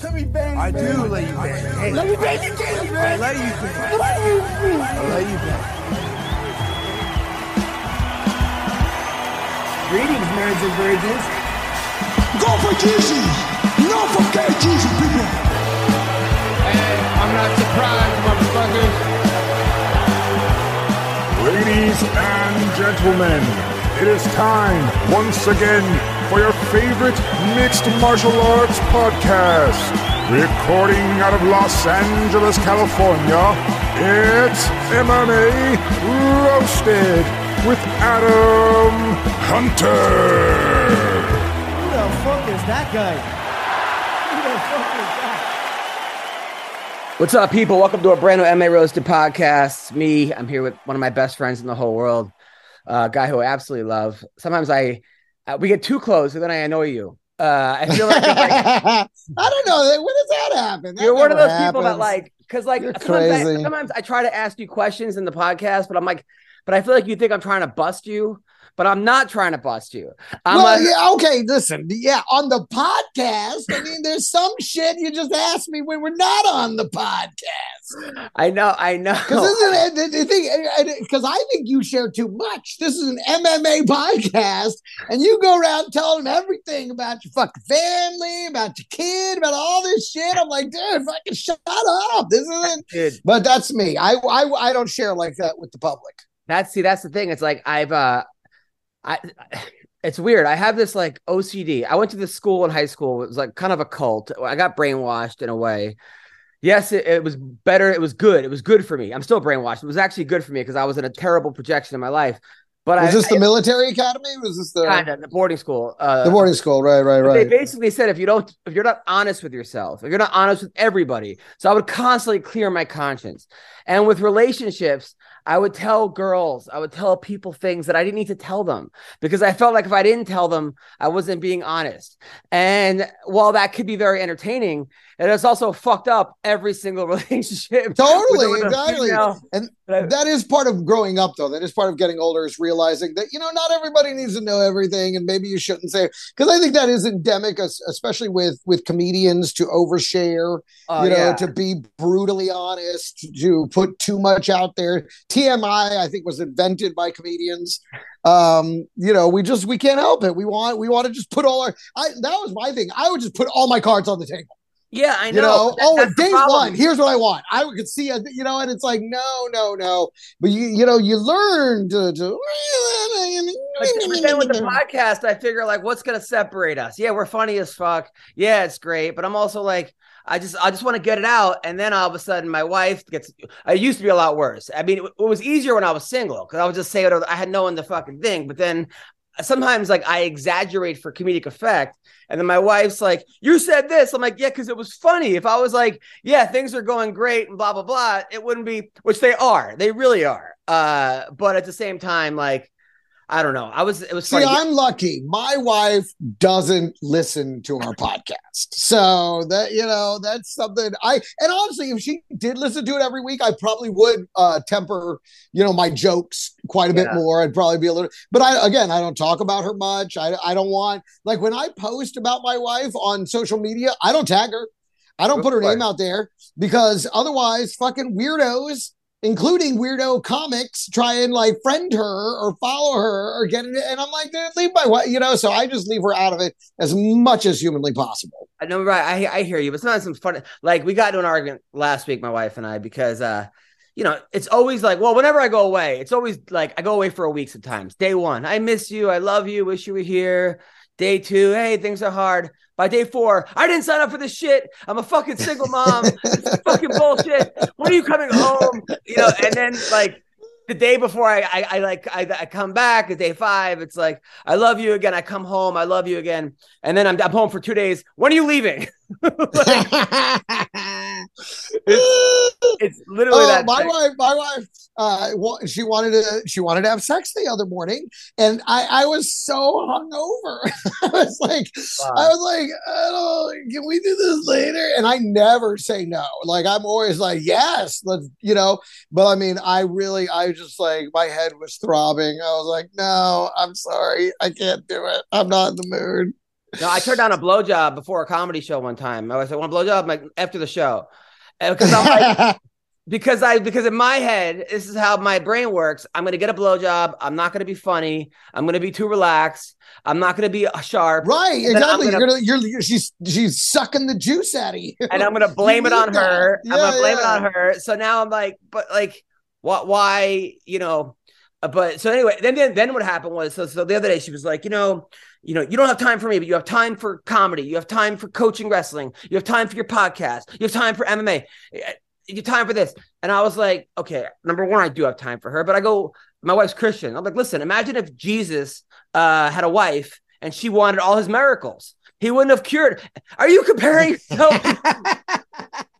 Let me bang I you, do man. let you bang. Hey, Let me bang you, James, I man. let you bang. Let you bang. I let you bang. Greetings, nerds and virgins. Go for Jeezy. No forget Jeezy, people. Hey, I'm not surprised, motherfuckers. Ladies and gentlemen, it is time once again for your favorite mixed martial arts podcast. Recording out of Los Angeles, California, it's MMA Roasted with Adam Hunter. Who the fuck is that guy? Who the fuck is that? What's up, people? Welcome to a brand new MMA Roasted podcast. Me, I'm here with one of my best friends in the whole world, uh, a guy who I absolutely love. Sometimes I, uh, we get too close, and then I annoy you. Uh, I feel like, I don't know. When does that happen? That you're one of those people that like, because like sometimes I, sometimes I try to ask you questions in the podcast, but I'm like, but I feel like you think I'm trying to bust you, but I'm not trying to bust you. I'm well, like, yeah, okay, listen, yeah, on the podcast, I mean, there's some shit you just asked me when we're not on the podcast. I know, I know. Because isn't it the, the thing? Because I think you share too much. This is an MMA podcast, and you go around telling them everything about your fucking family, about your kid, about all this shit. I'm like, dude, fucking shut up. This isn't. Dude, But that's me. I I I don't share like that with the public. That's see, that's the thing. It's like I've uh I it's weird. I have this like OCD. I went to this school in high school. It was like kind of a cult. I got brainwashed in a way. Yes, it, it was better. It was good. It was good for me. I'm still brainwashed. It was actually good for me because I was in a terrible projection in my life. But Was I, this the military academy? Was this the kind of the boarding school. Uh, the boarding school? Right, right, right. They basically said if you don't, if you're not honest with yourself, if you're not honest with everybody, so I would constantly clear my conscience. And with relationships, I would tell girls, I would tell people things that I didn't need to tell them because I felt like if I didn't tell them, I wasn't being honest. And while that could be very entertaining, it has also fucked up every single relationship. Totally, with exactly. And that is part of growing up, though. That is part of getting older is realizing that you know not everybody needs to know everything, and maybe you shouldn't say because I think that is endemic, especially with with comedians to overshare. Oh, you know, yeah. to be brutally honest, to put too much out there. TMI, I think, was invented by comedians. Um, you know, we just we can't help it. We want we want to just put all our. I that was my thing. I would just put all my cards on the table. yeah, I know. You know, That- oh, day one, here's what I want. I could see, a, you know, and it's like, no, no, no. But you, you know, you learn to. to But, but then with the podcast, I figure like, what's gonna separate us? Yeah, we're funny as fuck. Yeah, it's great, but I'm also like, I just, I just want to get it out, and then all of a sudden, my wife gets. I used to be a lot worse. I mean, it, it was easier when I was single because I would just say whatever. I had no one the fucking thing, but then sometimes like I exaggerate for comedic effect, and then my wife's like, "You said this." I'm like, "Yeah," because it was funny. If I was like, "Yeah, things are going great," and blah blah blah, it wouldn't be. Which they are. They really are. Uh, but at the same time, like. I don't know. I was it was See, funny. I'm lucky. My wife doesn't listen to our podcast. So that, you know, that's something I, and honestly, if she did listen to it every week, I probably would uh, temper, you know, my jokes quite a bit Yeah. more. I'd probably be a little, but I, again, I don't talk about her much. I, I don't want, like when I post about my wife on social media, I don't tag her. I don't put her name out there because otherwise, fucking weirdos, including weirdo comics, try and like friend her or follow her or get it. And I'm like, leave my wife, you know. So I just leave her out of it as much as humanly possible. I know, right? I I hear you, but sometimes some fun. Like we got into an argument last week, my wife and I, because uh, you know, it's always like, well, whenever I go away, it's always like I go away for a week sometimes. Day one, I miss you, I love you, wish you were here. Day two, hey, things are hard. By day four, I didn't sign up for this shit. I'm a fucking single mom. this is fucking bullshit. When are you coming home? You know, and then like the day before I, I, I like I, I come back at day five, it's like I love you again. I come home, I love you again, and then I'm, I'm home for two days. When are you leaving? like, it's, it's literally Oh, that. my thing. wife, my wife, uh, she wanted to, she wanted to have sex the other morning, and I, I was so hungover. I was like, I was like, I don't, can we do this later? And I never say no. Like I'm always like, yes, let's, you know. But I mean, I really, I just like my head was throbbing. I was like, no, I'm sorry, I can't do it. I'm not in the mood. No, I turned down a blowjob before a comedy show one time. I was like, "I "Want a blowjob?" I'm like, after the show, because I'm like, because I because in my head, this is how my brain works. I'm gonna get a blowjob. I'm not gonna be funny. I'm gonna be too relaxed. I'm not gonna be sharp, right, exactly. gonna- you're gonna, you're, you're, she's, she's sucking the juice out of you. and I'm gonna blame it on that. her. I'm gonna blame yeah. it on her. So now I'm like, but like, what? Why? You know. Uh, But so anyway, then then then what happened was so so the other day she was like, you know, you know, you don't have time for me, but you have time for comedy. You have time for coaching wrestling. You have time for your podcast. You have time for MMA. eh, You have time for this. And I was like, okay, number one, I do have time for her, but I go, my wife's Christian. I'm like, listen, imagine if Jesus uh, had a wife and she wanted all his miracles. He wouldn't have cured. Are you comparing yourself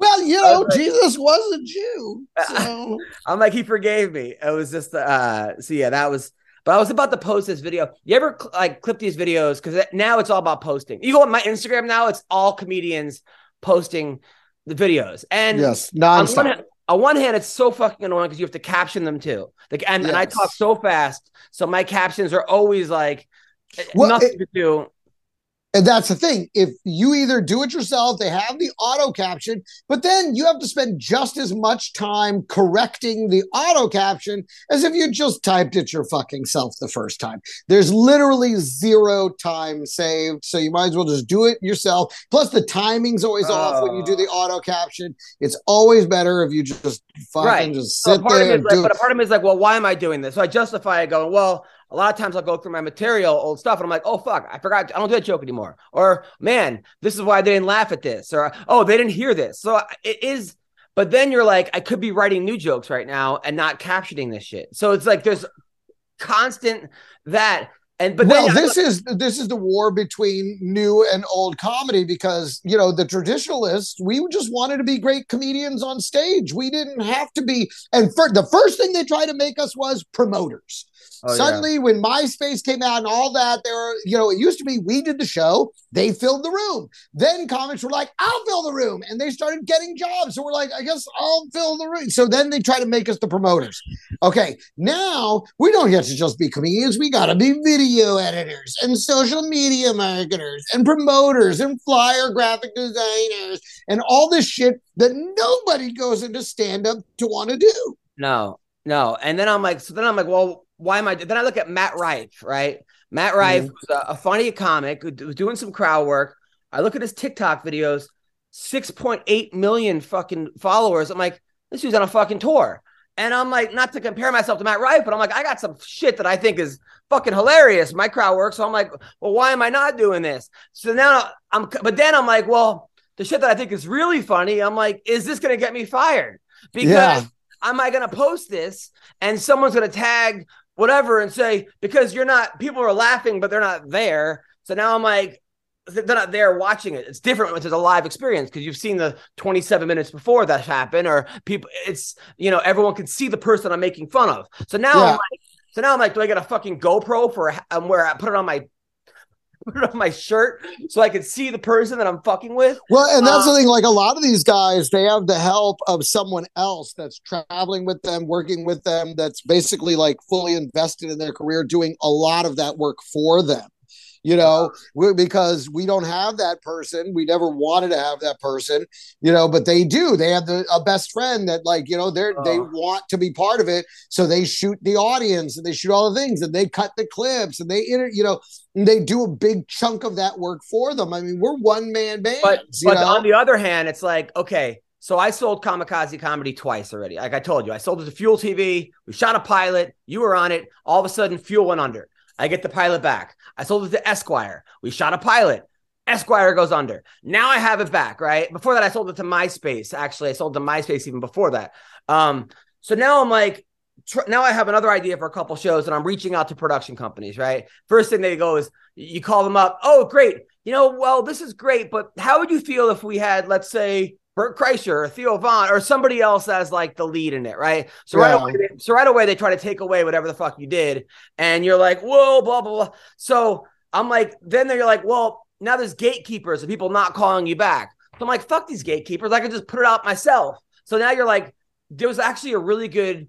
well, you know, was like- Jesus was a Jew. So I'm like, he forgave me. It was just, uh, so yeah, that was, but I was about to post this video. You ever like clip these videos? Because now it's all about posting. You go on my Instagram now, it's all comedians posting the videos. And yes, on one, hand, on one hand, it's so fucking annoying because you have to caption them too. Like, and, and I talk so fast. So my captions are always like, Well, nothing to do. And that's the thing. If you either do it yourself, they have the auto caption, but then you have to spend just as much time correcting the auto caption as if you just typed it your fucking self the first time. There's literally zero time saved. So you might as well just do it yourself. Plus, the timing's always off when you do the auto ah. caption. It's always better if you just fucking Right. just So sit of there and like, but a part of me is like, well, why am I doing this? So I justify it going, well, a lot of times I'll go through my material, old stuff, and I'm like, oh fuck, I forgot, I don't do that joke anymore. Or man, this is why they didn't laugh at this. Or oh, they didn't hear this. So it is, but then you're like, I could be writing new jokes right now and not captioning this shit. So it's like there's constant that. And but well, then this is this is the war between new and old comedy because you know the traditionalists we just wanted to be great comedians on stage. We didn't have to be. And for, the first thing they tried to make us was promoters. Oh, yeah. Suddenly, when MySpace came out and all that, there were you know it used to be we did the show, they filled the room. Then comics were like, "I'll fill the room," and they started getting jobs. So we're like, "I guess I'll fill the room." So then they try to make us the promoters. Okay, now we don't get to just be comedians. We got to be video editors and social media marketers and promoters and flyer graphic designers and all this shit that nobody goes into stand up to want to do. No, no. And then I'm like, so then I'm like, well, why am I? Then I look at Matt Rife, right? Matt Rife mm-hmm. was a, a funny comic who was doing some crowd work. I look at his TikTok videos, 6.8 million fucking followers. I'm like, this dude's on a fucking tour. And I'm like, not to compare myself to Matt Rife, but I'm like, I got some shit that I think is fucking hilarious. My crowd work. So I'm like, well, why am I not doing this? So now I'm, but then I'm like, well, the shit that I think is really funny, I'm like, is this going to get me fired? Because Yeah. am I going to post this and someone's going to tag whatever and say, because you're not, people are laughing, but they're not there. So now I'm like, they're not there watching it. It's different when it's a live experience because you've seen the 27 minutes before that happened, or people, it's, you know, everyone can see the person I'm making fun of. So now Yeah. I'm like, so now I'm like, do I get a fucking GoPro for um, where I put it on my, put it on my shirt so I could see the person that I'm fucking with? Well, and that's Uh, the thing. Like a lot of these guys, they have the help of someone else that's traveling with them, working with them, that's basically like fully invested in their career, doing a lot of that work for them. You know, we, because we don't have that person. We never wanted to have that person, you know, but they do. They have the, a best friend that, like, you know, they're, they Oh. want to be part of it. So they shoot the audience and they shoot all the things and they cut the clips and they, inter, you know, and they do a big chunk of that work for them. I mean, we're one man bands. But but know? on the other hand, it's like okay. So I sold Kamikaze Comedy twice already. Like I told you, I sold it to Fuel TV. We shot a pilot. You were on it. All of a sudden, Fuel went under. I get the pilot back. I sold it to Esquire. We shot a pilot. Esquire goes under. Now I have it back, right? Before that, I sold it to MySpace. Actually, I sold to MySpace even before that. Um, so now I'm like, tr- now I have another idea for a couple shows, and I'm reaching out to production companies. Right, first thing they go is you call them up. Oh, great. You know, well, this is great, but how would you feel if we had, let's say, Bert Kreischer or Theo Von or somebody else as like the lead in it, right? So Yeah. right away, they, so right away they try to take away whatever the fuck you did, and you're like, whoa, blah blah blah. So I'm like, then they're like, well, now there's gatekeepers and people not calling you back. So I'm like, fuck these gatekeepers. I can just put it out myself. So now you're like, there was actually a really good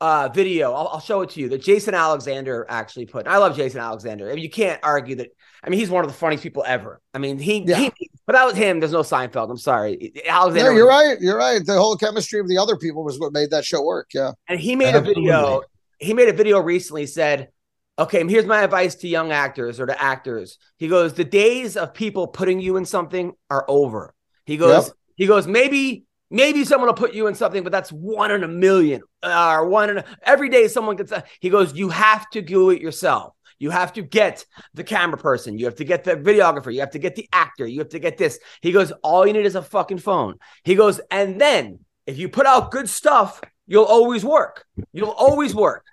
uh, video. I'll, I'll show it to you that Jason Alexander actually put. I love Jason Alexander. I mean, you can't argue that. I mean, he's one of the funniest people ever. I mean, he, Yeah. he without him, there's no Seinfeld. I'm sorry, No, you're right. You're right. The whole chemistry of the other people was what made that show work. Yeah. And he made a video. He made a video recently. Said, "Okay, here's my advice to young actors or to actors." He goes, "The days of people putting you in something are over." He goes, Yep. "He goes, maybe." Maybe someone will put you in something, but that's one in a million. Uh, or one in a, every day someone gets. A, he goes, you have to do it yourself. You have to get the camera person. You have to get the videographer. You have to get the actor. You have to get this. He goes, all you need is a fucking phone. He goes, and then if you put out good stuff, you'll always work. You'll always work.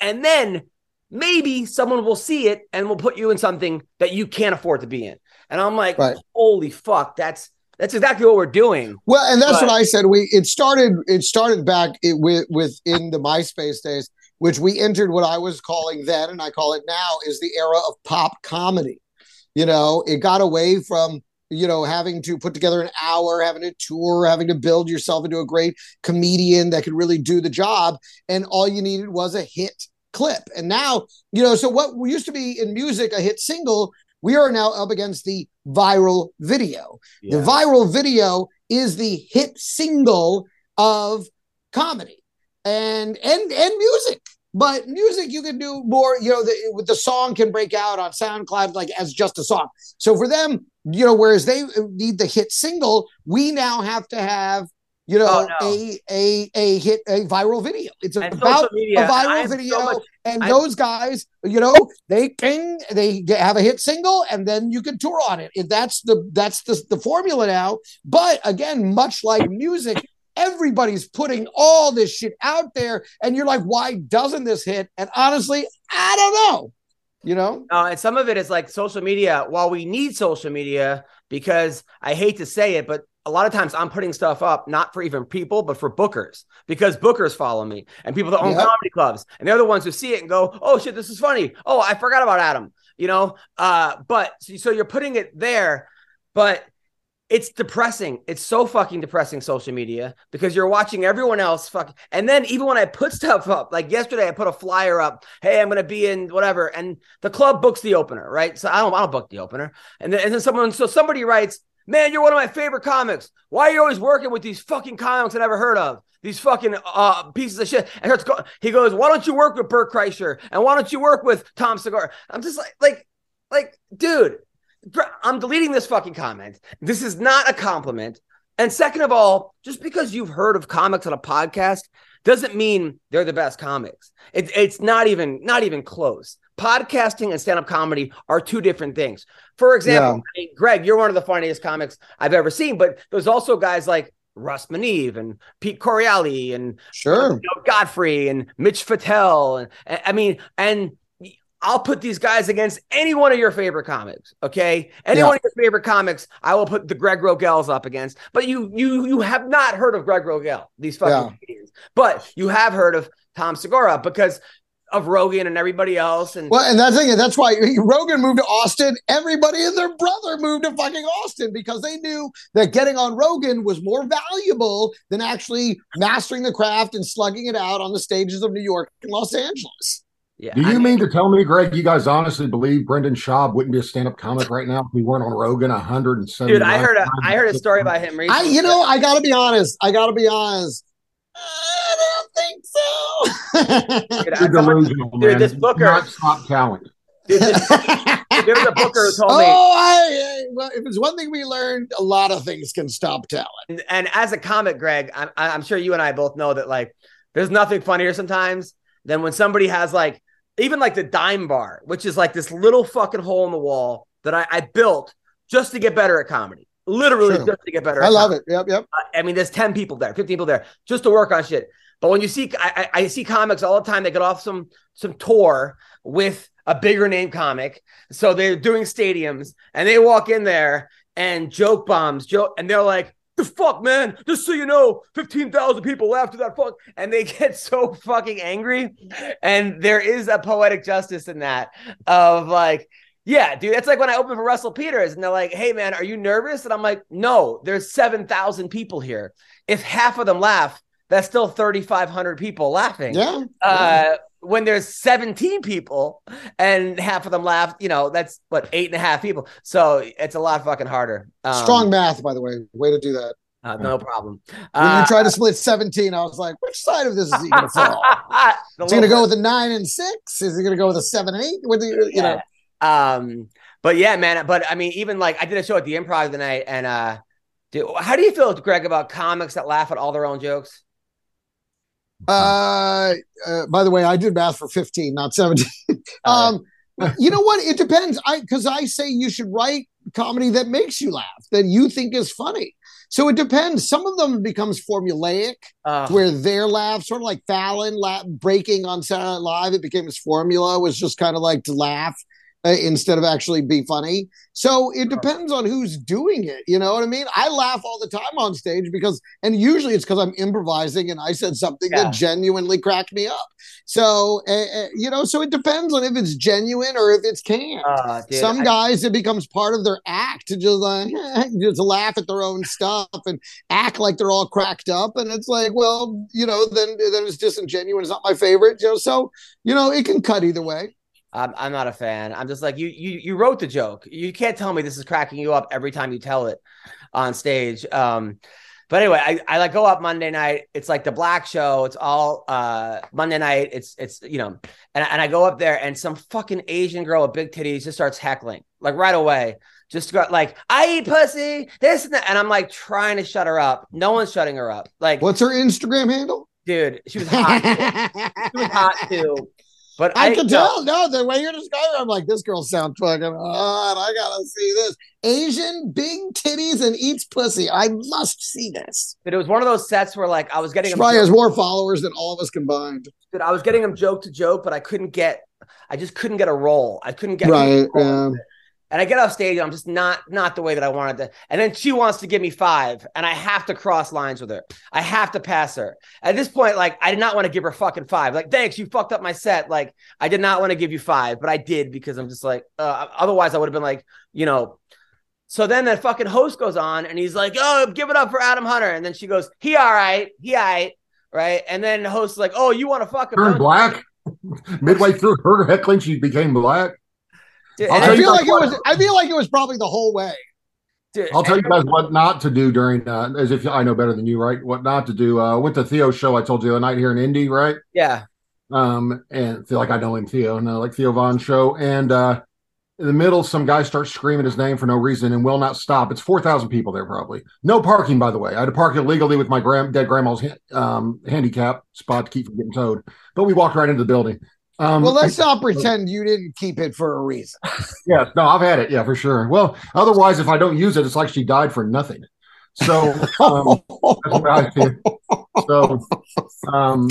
And then maybe someone will see it and will put you in something that you can't afford to be in. And I'm like, Right. holy fuck, that's that's exactly what we're doing. Well, and that's But- what I said. We it started it started back it, with within the MySpace days, which we entered what I was calling then, and I call it now, is the era of pop comedy. You know, it got away from you know having to put together an hour, having to tour, having to build yourself into a great comedian that could really do the job, and all you needed was a hit clip. And now, you know, so what used to be in music a hit single, we are now up against the viral video. The viral video is the hit single of comedy and and and music. But music, you can do more. You know, the, the song can break out on SoundCloud like as just a song. So for them, you know, whereas they need the hit single, we now have to have you know Oh, no. a a a hit a viral video. It's And about media, a viral am so video, much- and I- those guys, you know, they ping, they have a hit single, and then you can tour on it. If That's the that's the, the formula now. But again, much like music, everybody's putting all this shit out there, and you're like, why doesn't this hit? And honestly, I don't know. You know, Uh, and some of it is like social media. While we need social media, because I hate to say it, but a lot of times I'm putting stuff up not for even people, but for bookers because bookers follow me and people that own Yep. comedy clubs, and they're the ones who see it and go, "Oh shit, this is funny." Oh, I forgot about Adam. You know, uh, but so, so you're putting it there, but it's depressing. It's so fucking depressing social media because you're watching everyone else fuck. And then even when I put stuff up, like yesterday, I put a flyer up. Hey, I'm gonna be in whatever, and the club books the opener, right? So I don't, I don't book the opener. And then, and then someone, so somebody writes, "Man, you're one of my favorite comics. Why are you always working with these fucking comics I never heard of? These fucking uh pieces of shit." And go- he goes, "Why don't you work with Bert Kreischer? And why don't you work with Tom Segura?" I'm just like, like, like, dude. I'm deleting this fucking comment. This is not a compliment. And second of all, just because you've heard of comics on a podcast doesn't mean they're the best comics. It, it's not even not even close. Podcasting and stand-up comedy are two different things. For example, I mean, Greg, you're one of the funniest comics I've ever seen, but there's also guys like Russ Meneve and Pete Correale and sure. you know, Godfrey and Mitch Fatel. And- I mean, and I'll put these guys against any one of your favorite comics. Okay, any Yeah. one of your favorite comics, I will put the Greg Rogells up against. But you, you, you have not heard of Greg Rogell, these fucking Yeah. comedians. But you have heard of Tom Segura because of Rogan and everybody else. And Well, and that's thing. That's why Rogan moved to Austin. Everybody and their brother moved to fucking Austin because they knew that getting on Rogan was more valuable than actually mastering the craft and slugging it out on the stages of New York and Los Angeles. Yeah, Do you I mean to tell me, Greg, you guys honestly believe Brendan Schaub wouldn't be a stand-up comic right now if we weren't on Rogan 170? dude? I heard a, I heard a story about him I, you know, I got to be honest. I got to be honest. I don't think so. Dude, I- You're delusional, Dude, man. this You Booker- cannot stop talent. Dude, this- there was a booker who told me. Oh, I, well, if it's one thing we learned, a lot of things can stop talent. and, and as a comic, Greg, I'm, I'm sure you and I both know that like there's nothing funnier sometimes than when somebody has like even like the dime bar, which is like this little fucking hole in the wall that I, I built just to get better at comedy. Literally Sure. just to get better. I love comedy. it. Yep, yep. Uh, I mean, there's 10 people there, 15 people there just to work on shit. But when you see, I, I I see comics all the time. They get off some some tour with a bigger name comic, so they're doing stadiums, and they walk in there and joke bombs, joke, and they're like, "The fuck, man! Just so you know, fifteen thousand people laughed at that fuck," and they get so fucking angry. And there is a poetic justice in that of like. Yeah, dude, it's like when I open for Russell Peters and they're like, "Hey, man, are you nervous?" And I'm like, "No, there's seven thousand people here. If half of them laugh, that's still 3,500 people laughing. Yeah. Uh, when there's 17 people and half of them laugh, you know, that's what eight and a half people. So it's a lot fucking harder. Um, Strong math, by the way. Way to do that. uh, no problem. When Uh, you try to split 17, I was like, which side of this is he going to fall? Is he going to go with a nine and six? Is he going to go with a seven and eight? With the, you know, Yeah. Um, but yeah, man. But I mean, even like I did a show at the Improv tonight, and uh, dude, how do you feel, Greg, about comics that laugh at all their own jokes? Uh, uh, by the way, I did math for 15, not 17. um, you know what? It depends. I because I say you should write comedy that makes you laugh, that you think is funny. So it depends. Some of them becomes formulaic, Uh, where their laugh, sort of like Fallon laugh, breaking on Saturday Night Live, it became his formula was just kind of like to laugh uh, instead of actually be funny. So it depends on who's doing it. You know what I mean? I laugh all the time on stage because, and usually it's because I'm improvising and I said something Yeah. that genuinely cracked me up. So, uh, uh, you know, so it depends on if it's genuine or if it's canned. uh, dude, Some I- guys, it becomes part of their act to just like just laugh at their own stuff and act like they're all cracked up, and it's like, well, you know, then then it's disingenuous. It's not my favorite, you know. So you know, it can cut either way. I'm, I'm not a fan. I'm just like you. You you wrote the joke. You can't tell me this is cracking you up every time you tell it on stage. Um, but anyway, I, I like go up Monday night. It's like the black show. It's all uh Monday night. It's it's you know, and and I go up there and some fucking Asian girl with big titties just starts heckling like right away. Just got like I eat pussy, this and that, and I'm like trying to shut her up. No one's shutting her up. Like, What's her Instagram handle? dude, she was hot. she was hot too. But I I, can no, tell. No, the way you're describing, it, I'm like, this girl sounds fucking hot. I gotta see this. Asian, big titties, and eats pussy. I must see this. But it was one of those sets where like I was getting She probably has more followers than all of us combined. dude, I was getting him joke to joke, but I couldn't get I just couldn't get a roll. I couldn't get Right, yeah. And I get off stage, I'm just not not the way that I wanted to. And then she wants to give me five, and I have to cross lines with her. I have to pass her. At this point, like I did not want to give her fucking five. Like, thanks, you fucked up my set. Like, I did not want to give you five, but I did because I'm just like, uh, otherwise I would have been like, you know. So then that fucking host goes on and he's like, "Oh, give it up for Adam Hunter," and then she goes, "He all right, he all right." right? And then the host is like, "Oh, you want to fuck him?" Turned black midway through her heckling. She became black. Dude, I'll tell you feel like it was. I feel like it was probably the whole way. dude, I'll tell you guys what not to do during, uh, as if I know better than you, right? What not to do. Uh, went to Theo's show. I told you the other night here in Indy, right? Yeah, Um, and feel like I know him, Theo, no, like Theo Von show. And uh, in the middle, some guy starts screaming his name for no reason and will not stop. It's four thousand people there, probably. No parking, by the way. I had to park illegally with my grand dead grandma's ha- um, handicap spot to keep from getting towed. But we walked right into the building. Um, Well, let's not pretend you didn't keep it for a reason. Yes, no, I've had it. Yeah, for sure. Well, otherwise, if I don't use it, it's like she died for nothing. So um, that's what I feel. So, um,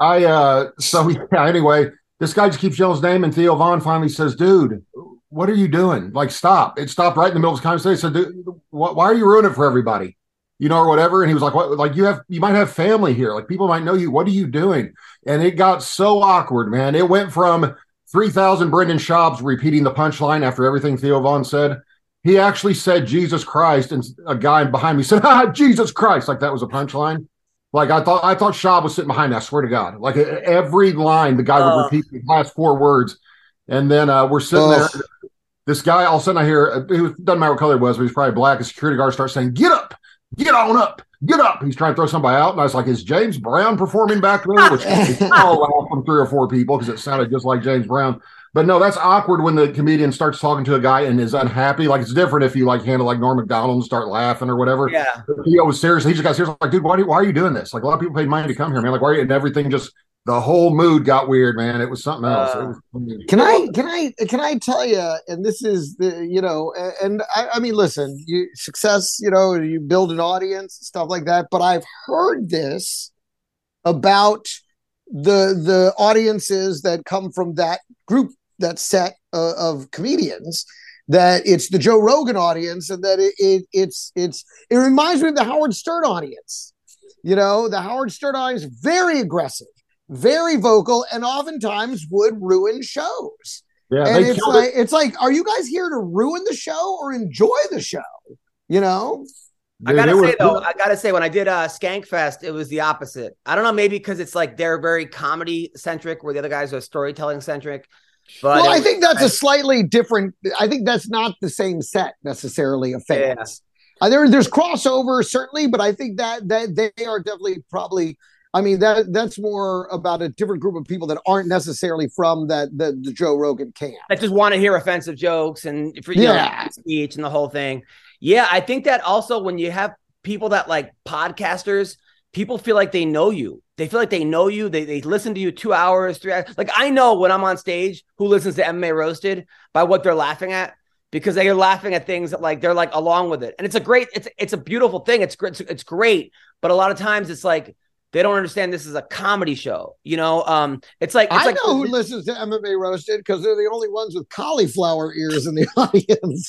I uh, so yeah. Anyway, this guy just keeps yelling his name, and Theo Von finally says, "Dude, what are you doing? Like, stop!" It stopped right in the middle of his conversation. So, dude, wh- why are you ruining it for everybody? You know, or whatever. And he was like, "What? Like, you have you might have family here. Like, people might know you. What are you doing?" And it got so awkward, man. It went from 3,000 Brendan Schaubs repeating the punchline after everything Theo Von said. He actually said Jesus Christ, and a guy behind me said, ah, Jesus Christ, like that was a punchline. Like I thought, I thought Schaub was sitting behind me. I swear to God, like every line, the guy would Oh. repeat the last four words, and then uh, we're sitting Oh. there. This guy, all of a sudden, I hear uh, it doesn't matter what color it was, but he's probably black. A security guard starts saying, "Get up, get on up, get up." He's trying to throw somebody out, and I was like, "Is James Brown performing back there?" Which all laughed from three or four people because it sounded just like James Brown. But no, that's awkward when the comedian starts talking to a guy and is unhappy. Like it's different if you like handle like Norm Macdonald and start laughing or whatever. yeah. he was serious. He just got serious. Like, dude, why, do, why are you doing this? Like a lot of people paid money to come here, man. Like, why? Are you, and everything just the whole mood got weird, man. It was something else. Uh, it was, Can I can I can I tell you? And this is the you know, and I, I mean, listen, you success, you know, you build an audience, stuff like that. But I've heard this about the the audiences that come from that group, that set uh, of comedians. That it's the Joe Rogan audience, and that it, it it's it's it reminds me of the Howard Stern audience. You know, the Howard Stern audience is very aggressive, very vocal, and oftentimes would ruin shows. Yeah, and it's like it. it's like, are you guys here to ruin the show or enjoy the show? You know? I gotta say though, I gotta say when I did uh Skankfest, it was the opposite. I don't know, maybe because it's like they're very comedy centric, where the other guys are storytelling centric. But well, I was- think that's a slightly different. I think that's not the same set necessarily of fans. Uh, there, there's crossover certainly, but I think that that they are definitely probably. I mean that that's more about a different group of people that aren't necessarily from that the, the Joe Rogan camp. I just want to hear offensive jokes and for you Yeah. know, speech and the whole thing. Yeah, I think that also when you have people that like podcasters, people feel like they know you. They feel like they know you. They they listen to you two hours, three hours. Like I know when I'm on stage who listens to MMA Roasted by what they're laughing at because they are laughing at things that like they're like along with it, and it's a great, it's it's a beautiful thing. It's great, it's, it's great, but a lot of times it's like they don't understand this is a comedy show. You know, um, it's like it's I like know who listens to MMA Roasted because they're the only ones with cauliflower ears in the audience.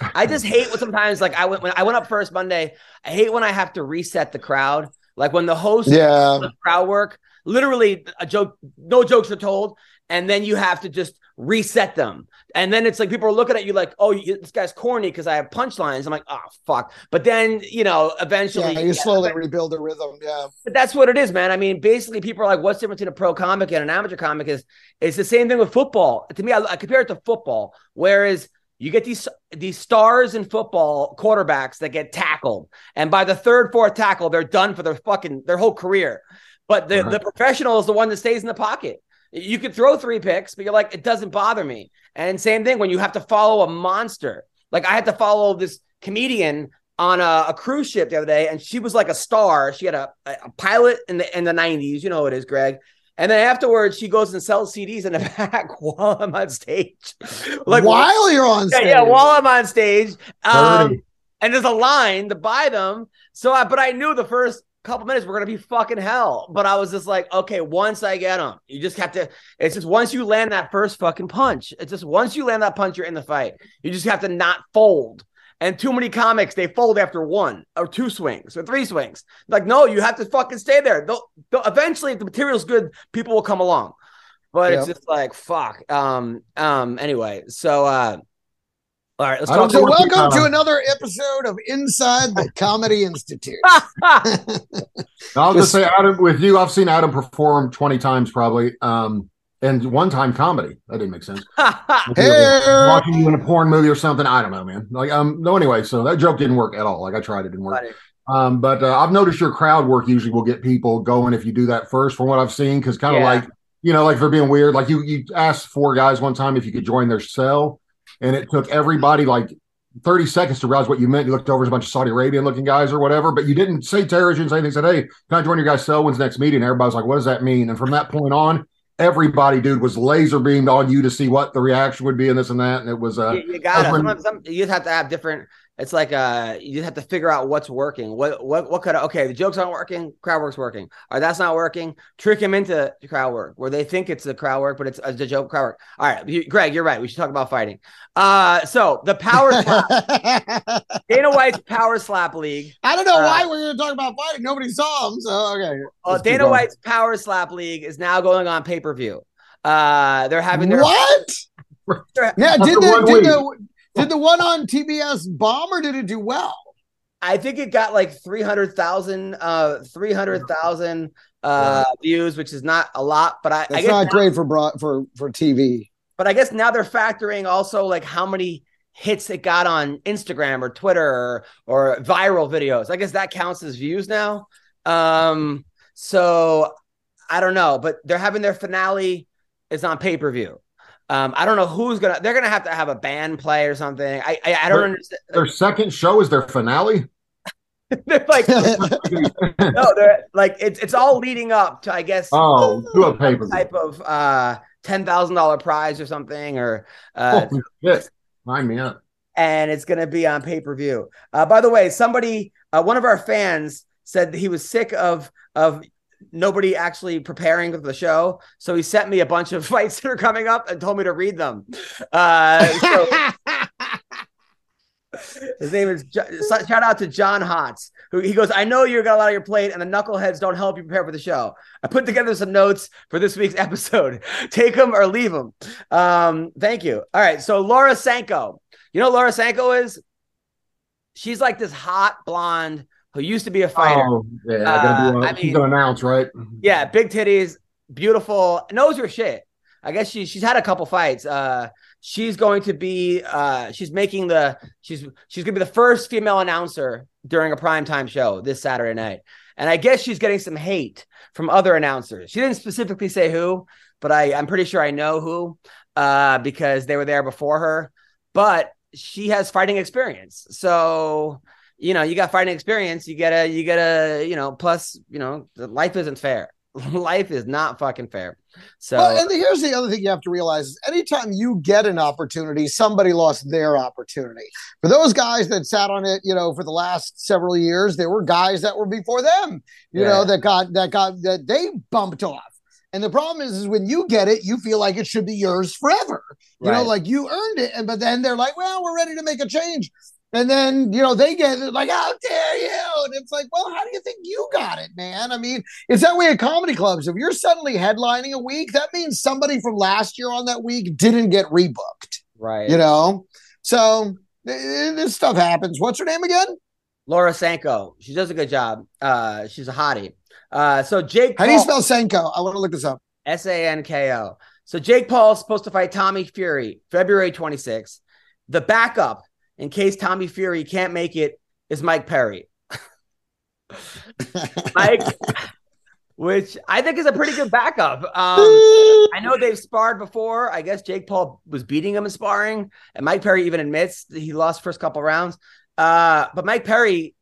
I just hate when sometimes like I went when I went up first Monday. I hate when I have to reset the crowd. Like when the host yeah, does crowd work, literally a joke, no jokes are told, and then you have to just reset them. And then it's like people are looking at you like, oh, you, this guy's corny because I have punchlines. I'm like, oh fuck. But then you know, eventually, yeah, you slowly rebuild the rhythm. Yeah, but that's what it is, man. I mean, basically, people are like, "What's the difference between a pro comic and an amateur comic?" Is it's the same thing with football. To me, I, I compare it to football. Whereas you get these these stars in football quarterbacks that get tackled, and by the third, fourth tackle, they're done for their fucking their whole career. But the, uh-huh. the professional is the one that stays in the pocket. You could throw three picks, but you're like, it doesn't bother me. And same thing when you have to follow a monster. Like I had to follow this comedian on a, a cruise ship the other day, and she was like a star. She had a, a pilot in the in the 90s. You know what it is, Greg. And then afterwards, she goes and sells CDs in the back while I'm on stage. like while you're on stage. yeah, while I'm on stage. Um, and there's a line to buy them. So I, but I knew the first couple minutes we're gonna be fucking hell. But I was just like, okay, once I get them, you just have to. It's just once you land that first fucking punch. It's just once you land that punch, you're in the fight. You just have to not fold. And too many comics they fold after one or two swings or three swings. Like, no, you have to fucking stay there. They'll, they'll, eventually, if the material's good, people will come along. But it's just like fuck. Um. Um. Anyway, so uh. All right, let's I talk. So welcome to another episode of Inside the Comedy Institute. I'll just say, Adam, with you, I've seen Adam perform 20 times probably. Um, and one time comedy. That didn't make sense. Hey. Watching you in a porn movie or something. I don't know, man. Like, um, no, anyway, so that joke didn't work at all. Like, I tried, it didn't work. Um, but uh, I've noticed your crowd work usually will get people going if you do that first, from what I've seen, because kind of Yeah. like, you know, like for being weird, like you you asked four guys one time if you could join their cell, and it took everybody like 30 seconds to realize what you meant. You looked over as a bunch of Saudi Arabian looking guys or whatever, but you didn't say terrorist, you didn't say anything. Said, hey, can I join your guys' the next meeting? Everybody's like, what does that mean? And from that point on, everybody, dude, was laser beamed on you to see what the reaction would be and this and that. And it was uh you, you when- Sometimes some, you just have to have different. It's like uh, you just have to figure out what's working. What what what could okay? The jokes aren't working. Crowd work's working. Or that's not working. Trick him into crowd work where they think it's the crowd work, but it's a the joke crowd work. All right, you, Greg, you're right. We should talk about fighting. Uh, so the power slap, Dana White's power slap league. I don't know Uh, why we're going to talk about fighting. Nobody saw him, so okay. Uh, Dana. White's power slap league is now going on pay per view. Uh, they're having their What? Yeah, did the, did the did the one on TBS bomb or did it do well? I think it got like 300,000 uh 300,000 uh views which is not a lot but I, That's not now, great for broad, for for TV. but I guess now they're factoring also like how many hits it got on Instagram or Twitter or, or viral videos. I guess that counts as views now. Um so I don't know but they're having their finale is on pay-per-view. Um, I don't know who's gonna. They're gonna have to have a band play or something. I I, I don't Right. understand. their second show is their finale. they're like no, they're like it's it's all leading up to I guess Oh, do a paper. type of uh ten thousand dollar prize or something, or uh, Holy shit. Sign me up. and it's gonna be on pay per view. Uh, by the way, somebody, uh, one of our fans said that he was sick of of nobody actually preparing for the show. So he sent me a bunch of fights that are coming up and told me to read them. Uh, so his name is shout out to John Hotz, who he goes, I know you got a lot on your plate, and the knuckleheads don't help you prepare for the show. I put together some notes for this week's episode. Take them or leave them. Um, thank you. All right, so Laura Sanko, you know Laura Sanko is? She's like this hot blonde who used to be a fighter. Oh, yeah, gonna Uh, be, uh, I she's mean- gonna announce, right? Yeah, big titties, beautiful, knows her shit. I guess she she's had a couple fights. Uh, she's going to be uh, she's making the she's she's gonna be the first female announcer during a primetime show this Saturday night. And I guess she's getting some hate from other announcers. She didn't specifically say who, but I I'm pretty sure I know who uh, because they were there before her. But she has fighting experience, so you know you got fighting experience. You get a you get a you know plus you know life isn't fair. life is not fucking fair. So Well, and here's the other thing you have to realize is anytime you get an opportunity, somebody lost their opportunity. For those guys that sat on it, you know, for the last several years, there were guys that were before them, you Yeah. know, that got that got that they bumped off. And the problem is, is when you get it, you feel like it should be yours forever. You know, like you earned it. And but then they're like, well, we're ready to make a change. And then, you know, they get like, how dare you? And it's like, well, how do you think you got it, man? I mean, it's that way at comedy clubs. If you're suddenly headlining a week, that means somebody from last year on that week didn't get rebooked, right, you know? So eh, this stuff happens. What's her name again? Laura Sanko, she does a good job. Uh, she's a hottie. Uh, so Jake, How do you Paul- spell Senko? I want to look this up. S A N K O. So Jake Paul is supposed to fight Tommy Fury February 26th. The backup, in case Tommy Fury can't make it, is Mike Perry. Mike, which I think is a pretty good backup. Um, I know they've sparred before. I guess Jake Paul was beating him in sparring, and Mike Perry even admits that he lost first couple rounds. Uh, but Mike Perry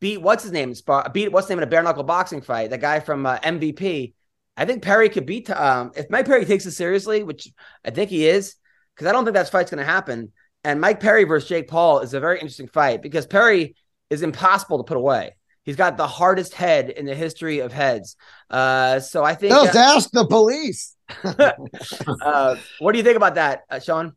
beat what's his name in spar beat what's his name in a bare knuckle boxing fight. The guy from uh, MVP. I think Perry could beat um if Mike Perry takes it seriously, which I think he is, because I don't think that fight's going to happen. And Mike Perry versus Jake Paul is a very interesting fight because Perry is impossible to put away. He's got the hardest head in the history of heads. Uh, so I think. Just ask the police. uh, what do you think about that, uh, Sean?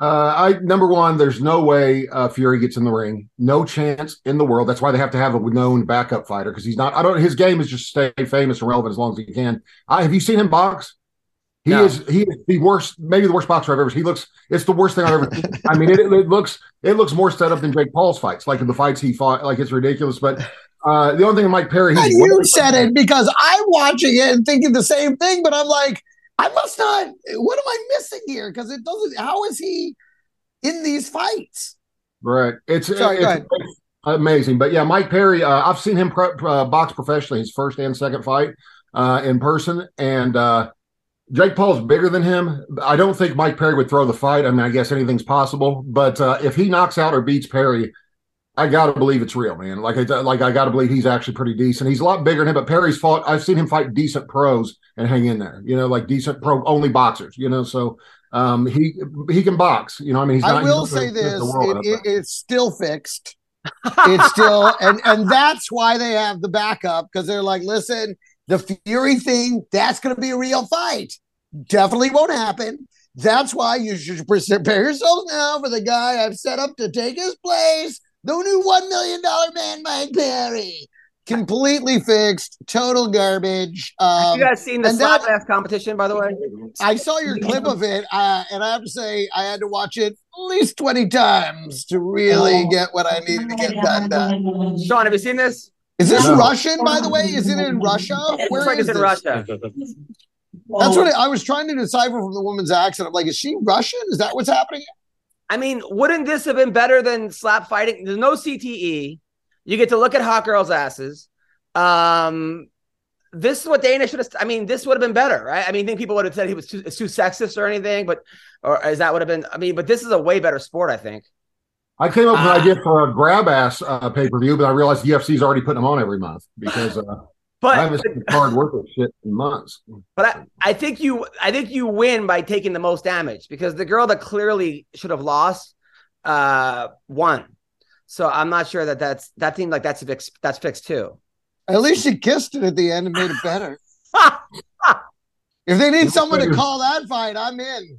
Uh, I number one, there's no way uh, Fury gets in the ring. No chance in the world. That's why they have to have a known backup fighter because he's not. I don't. His game is just stay famous and relevant as long as he can. I, have you seen him box? He No. is. He is the worst. Maybe the worst boxer I've ever. seen. He looks. It's the worst thing I've ever. seen. I mean, it, it looks. It looks more set up than Jake Paul's fights. Like the fights he fought. Like it's ridiculous. But uh, the only thing Mike Perry. He's you said it because I'm watching it and thinking the same thing, but I'm like, I must not. What am I missing here? Because it doesn't. How is he in these fights? Right. It's, Sorry, it's amazing. But yeah, Mike Perry, uh, I've seen him pre- uh, box professionally, his first and second fight uh, in person. And uh, Jake Paul's bigger than him. I don't think Mike Perry would throw the fight. I mean, I guess anything's possible. But uh, if he knocks out or beats Perry, I got to believe it's real, man. Like, I, like I got to believe he's actually pretty decent. He's a lot bigger than him, but Perry's fought. I've seen him fight decent pros and hang in there. You know, like decent pro only boxers. You know, so um, he he can box. You know, I mean, he's not. I will say the- the this: world it, it, it's still fixed. it's still, and and that's why they have the backup because they're like, listen, the Fury thing, that's going to be a real fight. Definitely won't happen. That's why you should prepare yourselves now for the guy I've set up to take his place, the new one million dollar man, Mike Perry. Completely fixed, total garbage. Have Um, you guys seen the slap ass competition, by the way? I saw your clip of it, uh, and I have to say I had to watch it at least twenty times to really get what I needed to get done. done. Sean, have you seen this? Is this No. Russian, by the way? Is it in Russia? It Where looks like is it's in? Russia. That's what I, I was trying to decipher from the woman's accent. I'm like, is she Russian? Is that what's happening? I mean, wouldn't this have been better than slap fighting? There's no CTE. You get to look at hot girls' asses. Um, this is what Dana should have. I mean, this would have been better, right? I mean, I think people would have said he was too, too sexist or anything, but or is that would have been? I mean, but this is a way better sport, I think. I came up with Ah. an idea for a grab ass uh, pay per view, but I realized the UFC's already putting them on every month because uh, I haven't seen the card worth of shit in months. But I, I think you I think you win by taking the most damage because the girl that clearly should have lost uh won. So I'm not sure that that's that seemed like that's fixed that's fixed too. At least she kissed it at the end and made it better. if they need someone to call that fight, I'm in.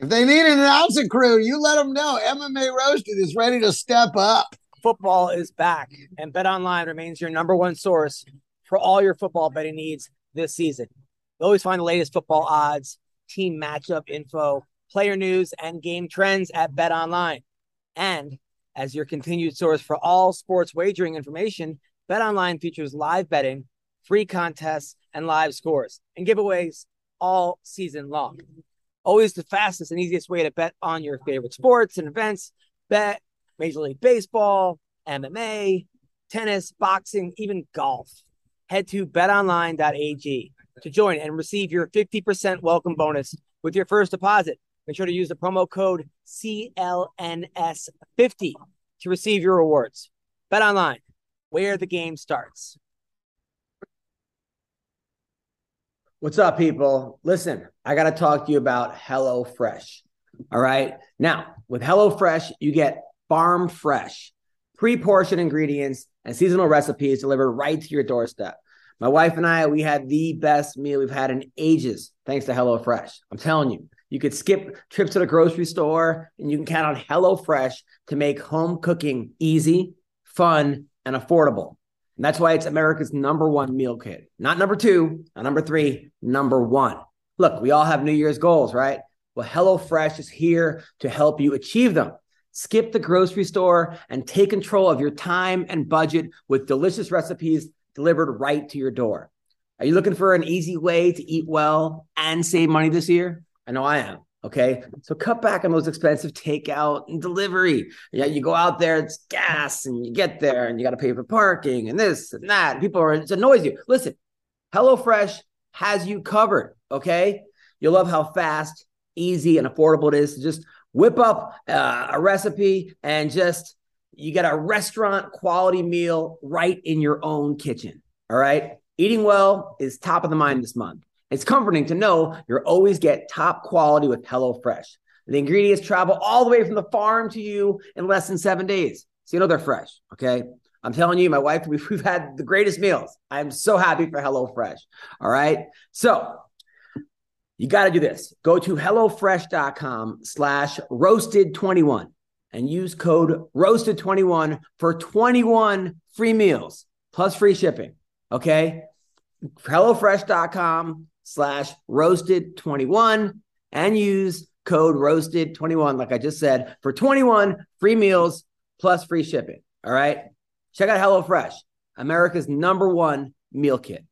If they need an announcing crew, you let them know. MMA Roasted is ready to step up. Football is back, and Bet Online remains your number one source for all your football betting needs this season. You always find the latest football odds, team matchup info, player news, and game trends at Bet Online. And as your continued source for all sports wagering information, BetOnline features live betting, free contests, and live scores and giveaways all season long. Always the fastest and easiest way to bet on your favorite sports and events. Bet Major League Baseball, MMA, tennis, boxing, even golf. Head to betonline.ag to join and receive your 50% welcome bonus with your first deposit. Make sure to use the promo code CLNS50 to receive your rewards. Bet online, where the game starts. What's up, people? Listen, I got to talk to you about HelloFresh. All right. Now, with HelloFresh, you get farm fresh, pre portioned ingredients and seasonal recipes delivered right to your doorstep. My wife and I, we had the best meal we've had in ages thanks to HelloFresh. I'm telling you, you could skip trips to the grocery store and you can count on HelloFresh to make home cooking easy, fun, and affordable. And that's why it's America's number one meal kit. Not number two, not number three, number one. Look, we all have New Year's goals, right? Well, HelloFresh is here to help you achieve them. Skip the grocery store and take control of your time and budget with delicious recipes delivered right to your door. Are you looking for an easy way to eat well and save money this year? I know I am. Okay. So cut back on those expensive takeout and delivery. Yeah, you go out there, it's gas, and you get there and you got to pay for parking and this and that. People are it annoys you. Listen, HelloFresh has you covered. Okay. You'll love how fast, easy, and affordable it is to just whip up uh, a recipe and just you get a restaurant quality meal right in your own kitchen. All right. Eating well is top of the mind this month. It's comforting to know you'll always get top quality with HelloFresh. The ingredients travel all the way from the farm to you in less than seven days. So you know they're fresh. Okay. I'm telling you, my wife, we've, we've had the greatest meals. I'm so happy for HelloFresh. All right. So you got to do this. Go to HelloFresh.com slash roasted21 and use code roasted21 for 21 free meals plus free shipping. Okay. HelloFresh.com slash roasted21 and use code roasted21, like I just said, for 21 free meals plus free shipping. All right. Check out HelloFresh, America's number one meal kit.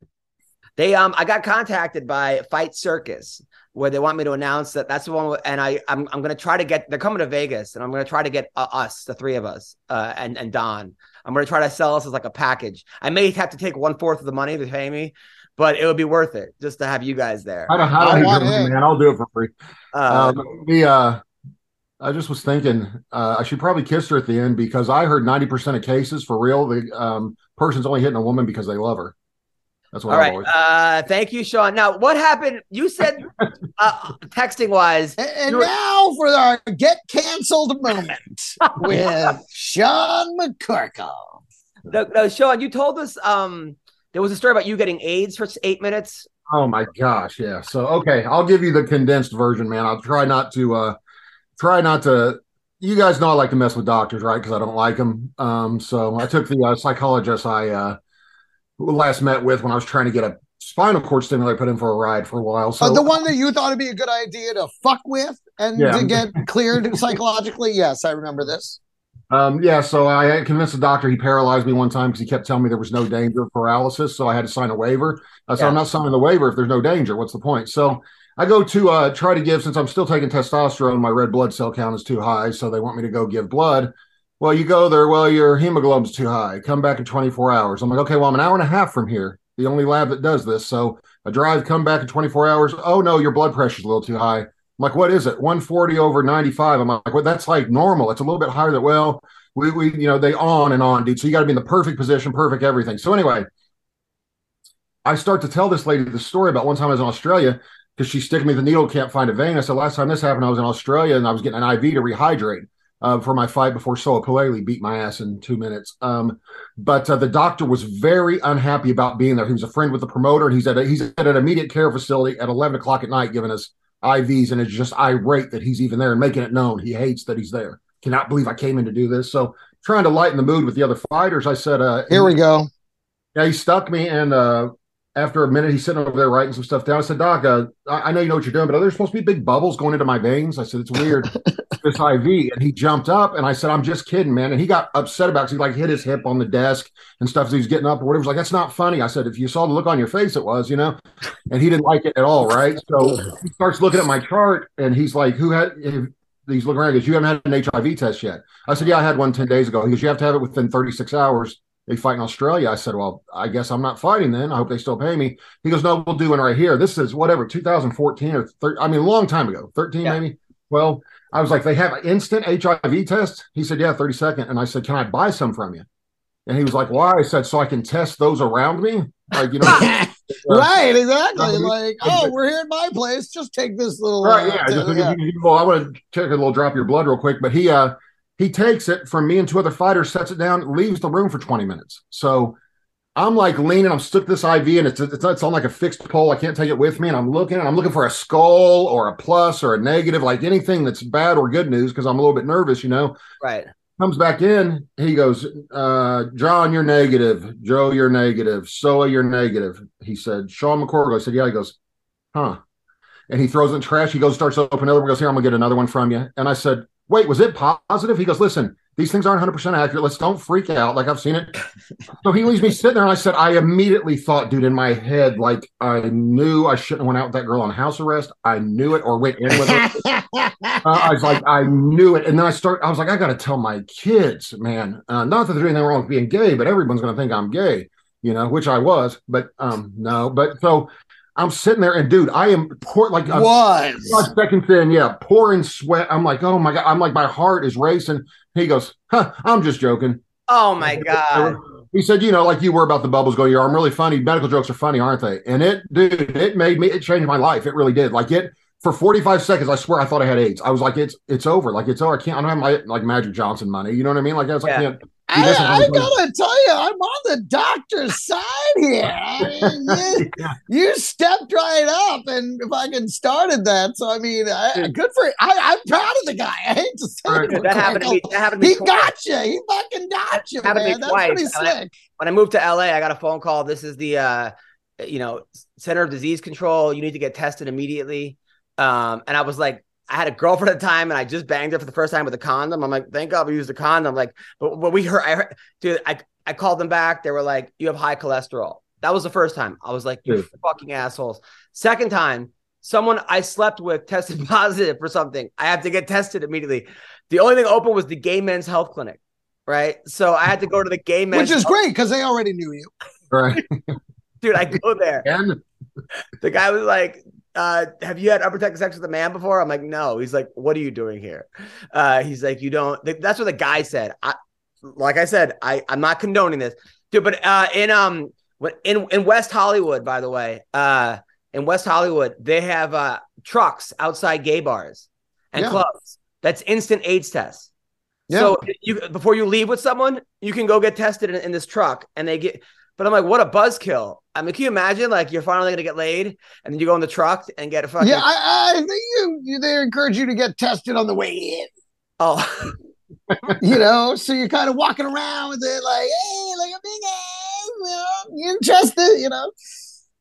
They um I got contacted by Fight Circus where they want me to announce that that's the one and I I'm I'm to try to get they're coming to Vegas and I'm to try to get uh, us the three of us uh and and Don. I'm to try to sell us as like a package. I may have to take one fourth of the money to pay me, but it would be worth it just to have you guys there. I don't, I don't I man. I'll do it for free. Uh, um, the uh, I just was thinking uh, I should probably kiss her at the end because I heard ninety percent of cases for real the um, person's only hitting a woman because they love her. That's what All right. Always... Uh, thank you, Sean. Now, what happened? You said uh, texting wise. And, and were... now for our get canceled moment with Sean McCorkle. No, no, Sean, you told us um, there was a story about you getting AIDS for eight minutes. Oh my gosh, yeah. So okay, I'll give you the condensed version, man. I'll try not to uh try not to you guys know I like to mess with doctors, right? Because I don't like them. Um, so I took the uh, psychologist I uh last met with when I was trying to get a spinal cord stimulator put in for a ride for a while. So uh, the one that you thought it'd be a good idea to fuck with and yeah. to get cleared psychologically. Yes, I remember this. Um, yeah, so I convinced the doctor he paralyzed me one time because he kept telling me there was no danger of paralysis. So I had to sign a waiver. I said, yeah. I'm not signing the waiver if there's no danger. What's the point? So I go to uh, try to give, since I'm still taking testosterone, my red blood cell count is too high. So they want me to go give blood. Well, you go there. Well, your hemoglobin's too high. Come back in 24 hours. I'm like, okay, well, I'm an hour and a half from here, the only lab that does this. So I drive, come back in 24 hours. Oh, no, your blood pressure's a little too high. I'm like, what is it? 140 over 95. I'm like, well, that's like normal. It's a little bit higher than, well, we, we you know, they on and on, dude. So you got to be in the perfect position, perfect everything. So anyway, I start to tell this lady the story about one time I was in Australia because she's sticking me the needle, can't find a vein. I said, last time this happened, I was in Australia and I was getting an IV to rehydrate. uh, for my fight before Soa Palelei beat my ass in two minutes. Um, but uh, the doctor was very unhappy about being there. He was a friend with the promoter, and he's at a, he's at an immediate care facility at 11 o'clock at night giving us IVs, and it's just irate that he's even there and making it known he hates that he's there. Cannot believe I came in to do this. So trying to lighten the mood with the other fighters, I said, uh, Here we go. yeah, he stuck me, and uh, after a minute, he's sitting over there writing some stuff down. I said, "Doc, uh, I, I know you know what you're doing, but are there supposed to be big bubbles going into my veins?" I said, "It's weird, this IV." And he jumped up, and I said, "I'm just kidding, man." And he got upset about it. he like hit his hip on the desk and stuff as he was getting up or whatever. He was like, "That's not funny." I said, "If you saw the look on your face, it was, you know." And he didn't like it at all, right? So he starts looking at my chart, and he's like, "Who had?" He's looking around. He goes, "You haven't had an HIV test yet." I said, "Yeah, I had one 10 days ago." He goes, "You have to have it within 36 hours." They fight in Australia. I said, Well, I guess I'm not fighting then. I hope they still pay me. He goes, No, we'll do one right here. This is whatever, 2014 or 13, I mean, a long time ago, 13 Yeah. maybe. Well, I was like, They have an instant HIV test? He said, Yeah, 30 second. And I said, Can I buy some from you? And he was like, Why? I said, So I can test those around me. Like, you know, right, exactly. Uh, Like, oh, we're here at my place. Just take this little. Right, uh, yeah. Just, yeah. Well, I want to check a little drop of your blood real quick, but he uh he takes it from me and two other fighters, sets it down, leaves the room for 20 minutes. So I'm like leaning, I'm stuck this IV and it's it's, it's on like a fixed pole. I can't take it with me. And I'm looking, and I'm looking for a skull or a plus or a negative, like anything that's bad or good news, because I'm a little bit nervous, you know. Right. Comes back in, he goes, uh, John, you're negative. Joe, you're negative. Soa, you're negative. He said, Sean McCorkle. I said, Yeah. He goes, Huh. And he throws it in trash. He goes, starts opening another one, goes, Here, I'm gonna get another one from you. And I said, Wait, was it positive? He goes, Listen, these things aren't 100% accurate. Let's don't freak out. Like I've seen it. so he leaves me sitting there, and I said, I immediately thought, dude, in my head, like I knew I shouldn't have went out with that girl on house arrest. I knew it, or went in with her. Uh, I was like, I knew it. And then I start, I was like, I got to tell my kids, man, uh, not that there's anything wrong with being gay, but everyone's going to think I'm gay, you know, which I was, but um, no. But so I'm sitting there and dude, I am poor, like Was. five seconds in, yeah, pouring sweat. I'm like, oh my God. I'm like, my heart is racing. He goes, huh, I'm just joking. Oh my god. He said, you know, like you were about the bubbles going, your arm really funny. Medical jokes are funny, aren't they? And it, dude, it made me, it changed my life. It really did. Like it, for 45 seconds, I swear I thought I had AIDS. I was like, it's, it's over. Like it's over. I can't, I don't have my, like Magic Johnson money. You know what I mean? Like I was like, Yeah. I can't. I, I gotta tell you, I'm on the doctor's side here. I mean, you, you stepped right up and fucking started that. So I mean, I, good for I, I'm proud of the guy. I hate to say Right. it, That happened to me. That happened to me He twice. got you. He fucking got you, happened man. That's twice, pretty and I- slick. when I moved to LA, I got a phone call. This is the uh, you know Center of Disease Control. You need to get tested immediately. Um, and I was like, I had a girlfriend at the time, and I just banged her for the first time with a condom. I'm like, thank God we used a condom. Like, but, but we heard, I heard, dude, I I called them back. They were like, you have high cholesterol. That was the first time. I was like, you Dude. fucking assholes. Second time, someone I slept with tested positive for something. I had to get tested immediately. The only thing open was the gay men's health clinic. Right. So I had to go to the gay men's Which is great because they already knew you. Right. dude. I go there. And The guy was like, uh, "Have you had unprotected sex with a man before?" I'm like, "No." He's like, "What are you doing here?" Uh, he's like, "You don't." That's what the guy said. I, like I said, I I'm not condoning this, dude. But uh, in um, in in West Hollywood, by the way, uh, in West Hollywood, they have uh trucks outside gay bars and Yeah. clubs. That's instant AIDS tests. Yeah. So you before you leave with someone, you can go get tested in, in this truck, and they get. But I'm like, what a buzzkill! I mean, can you imagine? Like, you're finally gonna get laid, and then you go in the truck and get a fucking. Yeah, I, I think you, you they encourage you to get tested on the way in. oh, You know, so you're kind of walking around with it like, hey, like a big ass, you know, you interested, you know.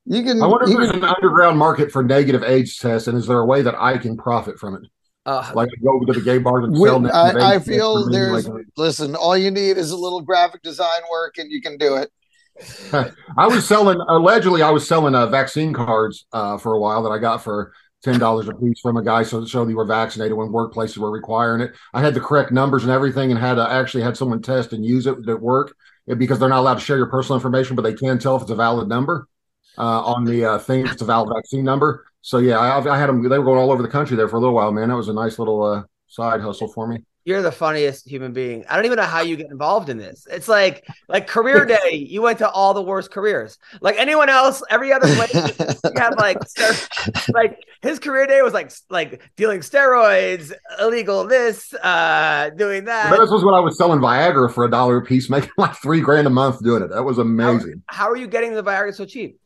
You can I wonder if there's can- an underground market for negative AIDS tests, and is there a way that I can profit from it? uh, Like go to the gay bars and sell negative I, I feel there's like- listen, all you need is a little graphic design work and you can do it. I was selling allegedly I was selling uh, vaccine cards uh, for a while that I got for ten dollars a piece from a guy so that showed you were vaccinated when workplaces were requiring it. I had the correct numbers and everything, and had uh, actually had someone test and use it at work uh, because they're not allowed to share your personal information, but they can tell if it's a valid number uh, on the uh, thing. If it's a valid vaccine number. So yeah, I, I had them. They were going all over the country there for a little while, man. That was a nice little side hustle for me. You're the funniest human being. I don't even know how you get involved in this. It's like like career day. You went to all the worst careers. Like anyone else, every other place you have like ster- like his career day was like like dealing steroids, illegal this, uh, doing that. This was when I was selling Viagra for a dollar a piece, making like three grand a month doing it. That was amazing. How, how are you getting the Viagra so cheap?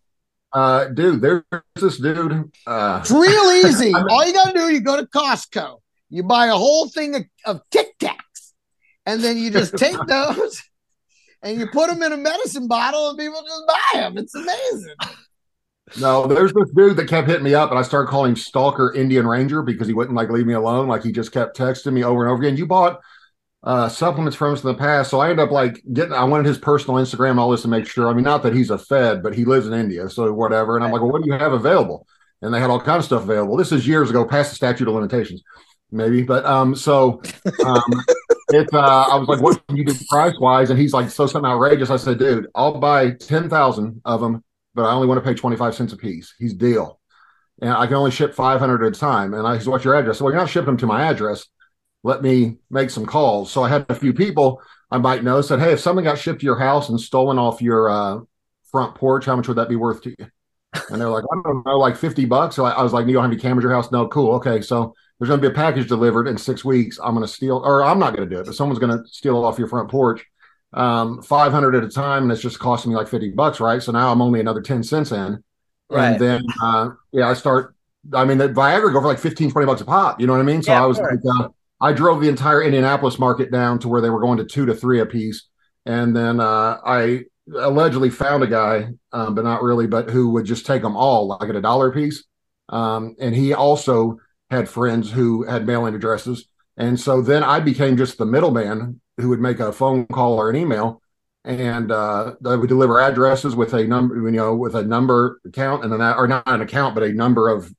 Uh, dude, there's this dude. Uh, It's real easy. All you gotta do, you go to Costco, you buy a whole thing of, of Tic Tacs, and then you just take those and you put them in a medicine bottle, and people just buy them. It's amazing. No, there's this dude that kept hitting me up, and I started calling him Stalker Indian Ranger because he wouldn't like leave me alone. Like he just kept texting me over and over again. You bought uh, supplements from us in the past, so I ended up like getting. I wanted his personal Instagram, all this to make sure. I mean, not that he's a Fed, but he lives in India, so whatever. And I'm like, well, what do you have available? And they had all kinds of stuff available. This is years ago, past the statute of limitations, maybe. But um, so um, it. Uh, I was like, what can you do price wise? And he's like, so something outrageous. I said, dude, I'll buy ten thousand of them but I only want to pay 25 cents a piece. He's deal. And I can only ship 500 at a time. And I said, what's your address? So, well, you're not shipping them to my address. Let me make some calls. So I had a few people I might know said, hey, if something got shipped to your house and stolen off your uh, front porch, how much would that be worth to you? And they're like, I don't know, like 50 bucks. So I, I was like, you don't have any cameras at your house? No, cool. Okay. So there's going to be a package delivered in six weeks. I'm going to steal, or I'm not going to do it, but someone's going to steal it off your front porch um 500 at a time and it's just costing me like 50 bucks right? So now i'm only another 10 cents in. Right. and then uh yeah i start i mean the viagra go for like 15 20 bucks a pop you know what i mean? So Yeah, i was like uh, i drove the entire indianapolis market down to where they were going to two to three a piece and then uh i allegedly found a guy um, but not really but who would just take them all like at a dollar a piece um and he also had friends who had mailing addresses and so then i became just the middleman who would make a phone call or an email and uh, they would deliver addresses with a number, you know, with a number account, and then that, or not an account, but a number of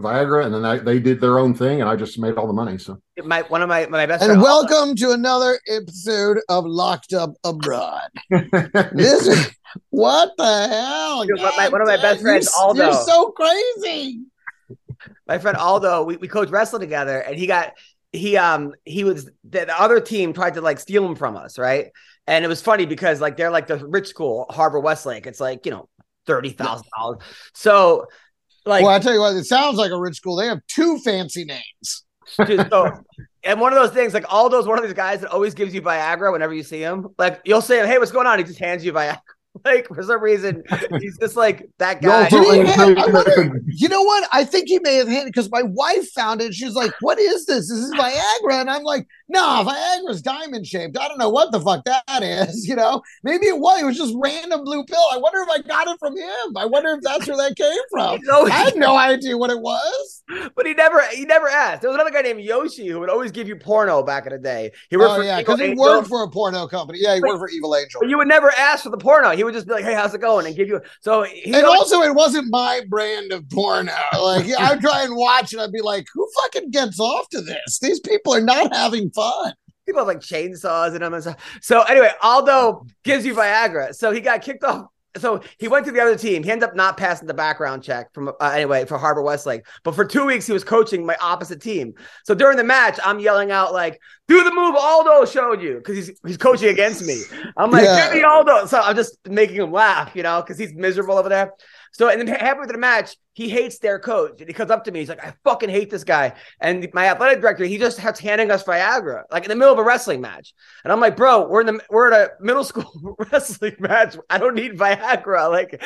Viagra, and then that, they did their own thing, and I just made all the money. So My one of my my best And welcome to another episode of Locked Up Abroad. This is what the hell? Dude, my- my- one of my God, best you're- friends, Aldo. You're so crazy. My friend Aldo, we, we coached wrestling together, and he got he um he was the, the other team tried to like steal him from us, right? And it was funny because like they're like the rich school, Harvard-Westlake. It's like you know thirty thousand dollars. So like well, I tell you what, it sounds like a rich school. They have two fancy names. Dude, so, and one of those things, like Aldo's one of these guys that always gives you Viagra whenever you see him. Like you'll say, "Hey, what's going on?" He just hands you Viagra. Like for some reason, he's just like that guy. Did he have- I wonder- you know what? I think he may have handed because my wife found it. She was like, "What is this? This is Viagra," and I'm like, "No, Viagra's diamond shaped. I don't know what the fuck that is. You know, maybe it was. It was just random blue pill. I wonder if I got it from him. I wonder if that's where that came from. I had no idea what it was. but he never he never asked. There was another guy named Yoshi who would always give you porno back in the day. He worked Oh for yeah, because he Angel, worked for a porno company. Yeah, he But- worked for Evil Angel. But you would never ask for the porno. He would just be like, "Hey, how's it going?" and give you. So he and always- also, it wasn't my brand of porno. Like, I'd try and watch it. I'd be like, who fucking gets off to this? These people are not having fun. people have like chainsaws in them and stuff. So anyway, Aldo gives you Viagra. So he got kicked off. So he went to the other team. He ended up not passing the background check from uh, anyway for Harvard-Westlake. But for two weeks, he was coaching my opposite team. So during the match, I'm yelling out like, "Do the move Aldo showed you," because he's he's coaching against me. I'm like, Yeah. "Give me Aldo." So I'm just making him laugh, you know, because he's miserable over there. So and then halfway through the match, he hates their coach, and he comes up to me. He's like, "I fucking hate this guy." And my athletic director, he just has handing us Viagra, like in the middle of a wrestling match. And I'm like, "Bro, we're in the we're at a middle school wrestling match. I don't need Viagra. Like,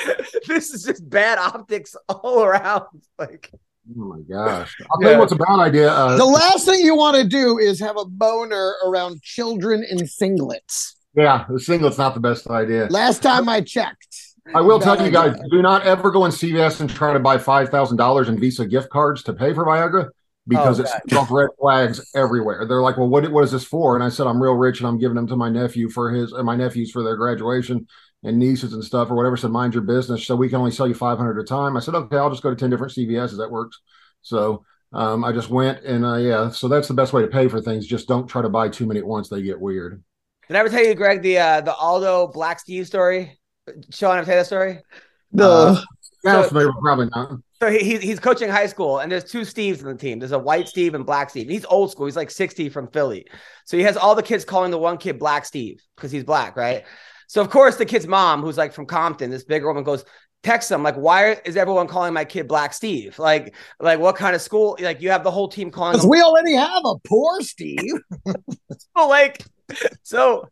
this is just bad optics all around." Like, oh my gosh, I'll tell Yeah. you what's a bad idea. Uh, The last thing you want to do is have a boner around children in singlets. yeah, the singlet's not the best idea. Last time I checked. I will tell you guys: do not ever go in CVS and try to buy five thousand dollars in Visa gift cards to pay for Viagra because Oh, it's off red flags everywhere. They're like, "Well, what what is this for?" And I said, "I'm real rich and I'm giving them to my nephew for his and my nephews for their graduation and nieces and stuff or whatever." Said, "Mind your business." So we can only sell you five hundred at a time. I said, "Okay, I'll just go to ten different CVSs. That works." So um, I just went and uh, yeah, so that's the best way to pay for things. Just don't try to buy too many at once; they get weird. did I ever tell you, Greg, the uh, the Aldo Black Steve story? Sean, ever tell you that story? The Uh, Sounds So- familiar, probably not. So he, he- he's coaching high school, and there's two Steves in the team. There's a white Steve and black Steve. He's old school. He's like 60 from Philly. So he has all the kids calling the one kid Black Steve because he's black, right? So of course the kid's mom, who's like from Compton, this bigger woman, goes text him like, "Why is everyone calling my kid Black Steve? Like, like what kind of school? Like you have the whole team calling Because we already have a poor Steve. so like so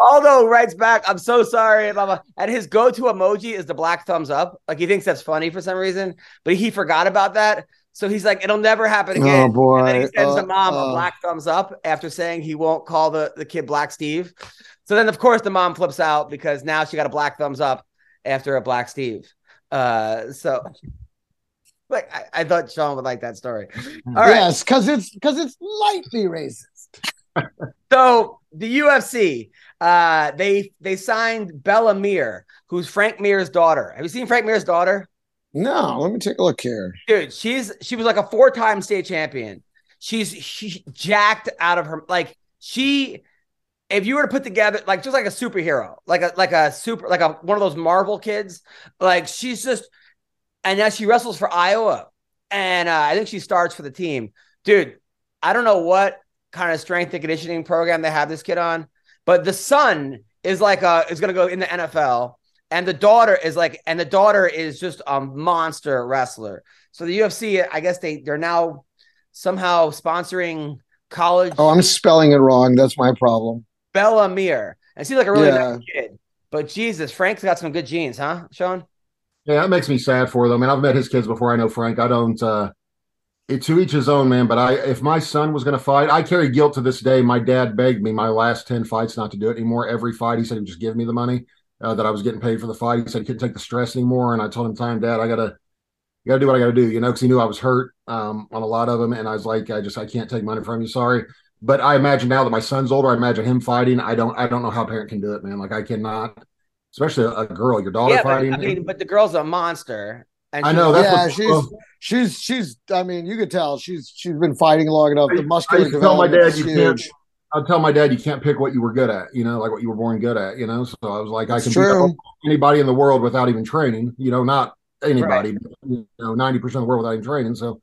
Aldo writes back, I'm so sorry, blah, blah. And his go-to emoji is the black thumbs up. Like he thinks that's funny for some reason, but he forgot about that. So he's like, it'll never happen again. Oh boy. And then he sends the Uh, mom a uh. black thumbs up after saying he won't call the, the kid Black Steve. So then, of course, the mom flips out because now she got a black thumbs up after a Black Steve. Uh, so, like, I, I thought Sean would like that story. All right. Yes, because it's because it's lightly racist. So the UFC, uh, they they signed Bella Mir, who's Frank Mir's daughter. Have you seen Frank Mir's daughter? No, let me take a look here. Dude, she's she was like a four-time state champion. She's she jacked out of her like she if you were to put together like just like a superhero, like a like a super like a one of those Marvel kids, like she's just and now she wrestles for Iowa. And uh, I think she starts for the team. Dude, I don't know what kind of strength and conditioning program they have this kid on, but the son is like uh is gonna go in the NFL, and the daughter is like, and the daughter is just a monster wrestler. So the UFC, I guess they they're now somehow sponsoring college Oh, I'm spelling it wrong. That's my problem. Bella Mir. And she's like a really Yeah. nice kid. But Jesus, Frank's got some good genes, huh, Sean? Yeah, that makes me sad for them. I mean, I've met his kids before. I know Frank. I don't. uh it, to each his own, man. But I, if my son was going to fight, I carry guilt to this day. My dad begged me my last ten fights not to do it anymore. Every fight, he said he just give me the money uh, that I was getting paid for the fight. He said he couldn't take the stress anymore, and I told him, "Time, Dad, I gotta, gotta do what I gotta do," you know, because he knew I was hurt um, on a lot of them, and I was like, I just, I can't take money from you. Sorry. But I imagine now that my son's older, I imagine him fighting. I don't, I don't know how a parent can do it, man. Like I cannot, especially a, girl, your daughter yeah, but, fighting. I mean, but the girl's a monster. And I know that's yeah, what, she's she's she's. I mean, you could tell she's she's been fighting long enough. The I muscular to tell my dad you can't. I'd tell my dad you can't pick what you were good at, you know, like what you were born good at, you know. So I was like, I It's can beat anybody in the world without even training, you know, not anybody, but, you know, ninety percent of the world without even training. So,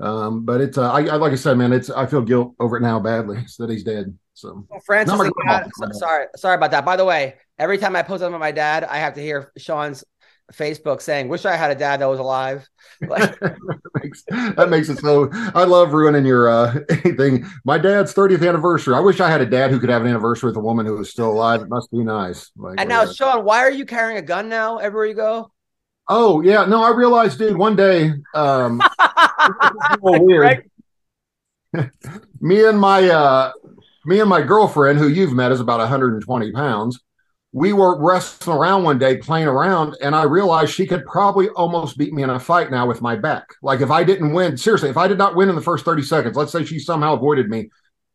um, but it's, uh, I, I like I said, man, it's I feel guilt over it now badly that he's dead. So Well, Francis, dad- so- sorry, sorry about that. By the way, every time I post something about my dad, I have to hear Sean's Facebook saying, "Wish I had a dad that was alive." Like, that makes that makes it so. I love ruining your uh, anything. My dad's thirtieth anniversary. I wish I had a dad who could have an anniversary with a woman who was still alive. It must be nice. Like, and now, uh, Sean, why are you carrying a gun now everywhere you go? Oh yeah, no, I realized, dude. One day, um, weird. me and my uh, me and my girlfriend, who you've met, is about 120 pounds. We were wrestling around one day, playing around, and I realized she could probably almost beat me in a fight now with my back. Like if I didn't win, seriously, if I did not win in the first 30 seconds, let's say she somehow avoided me,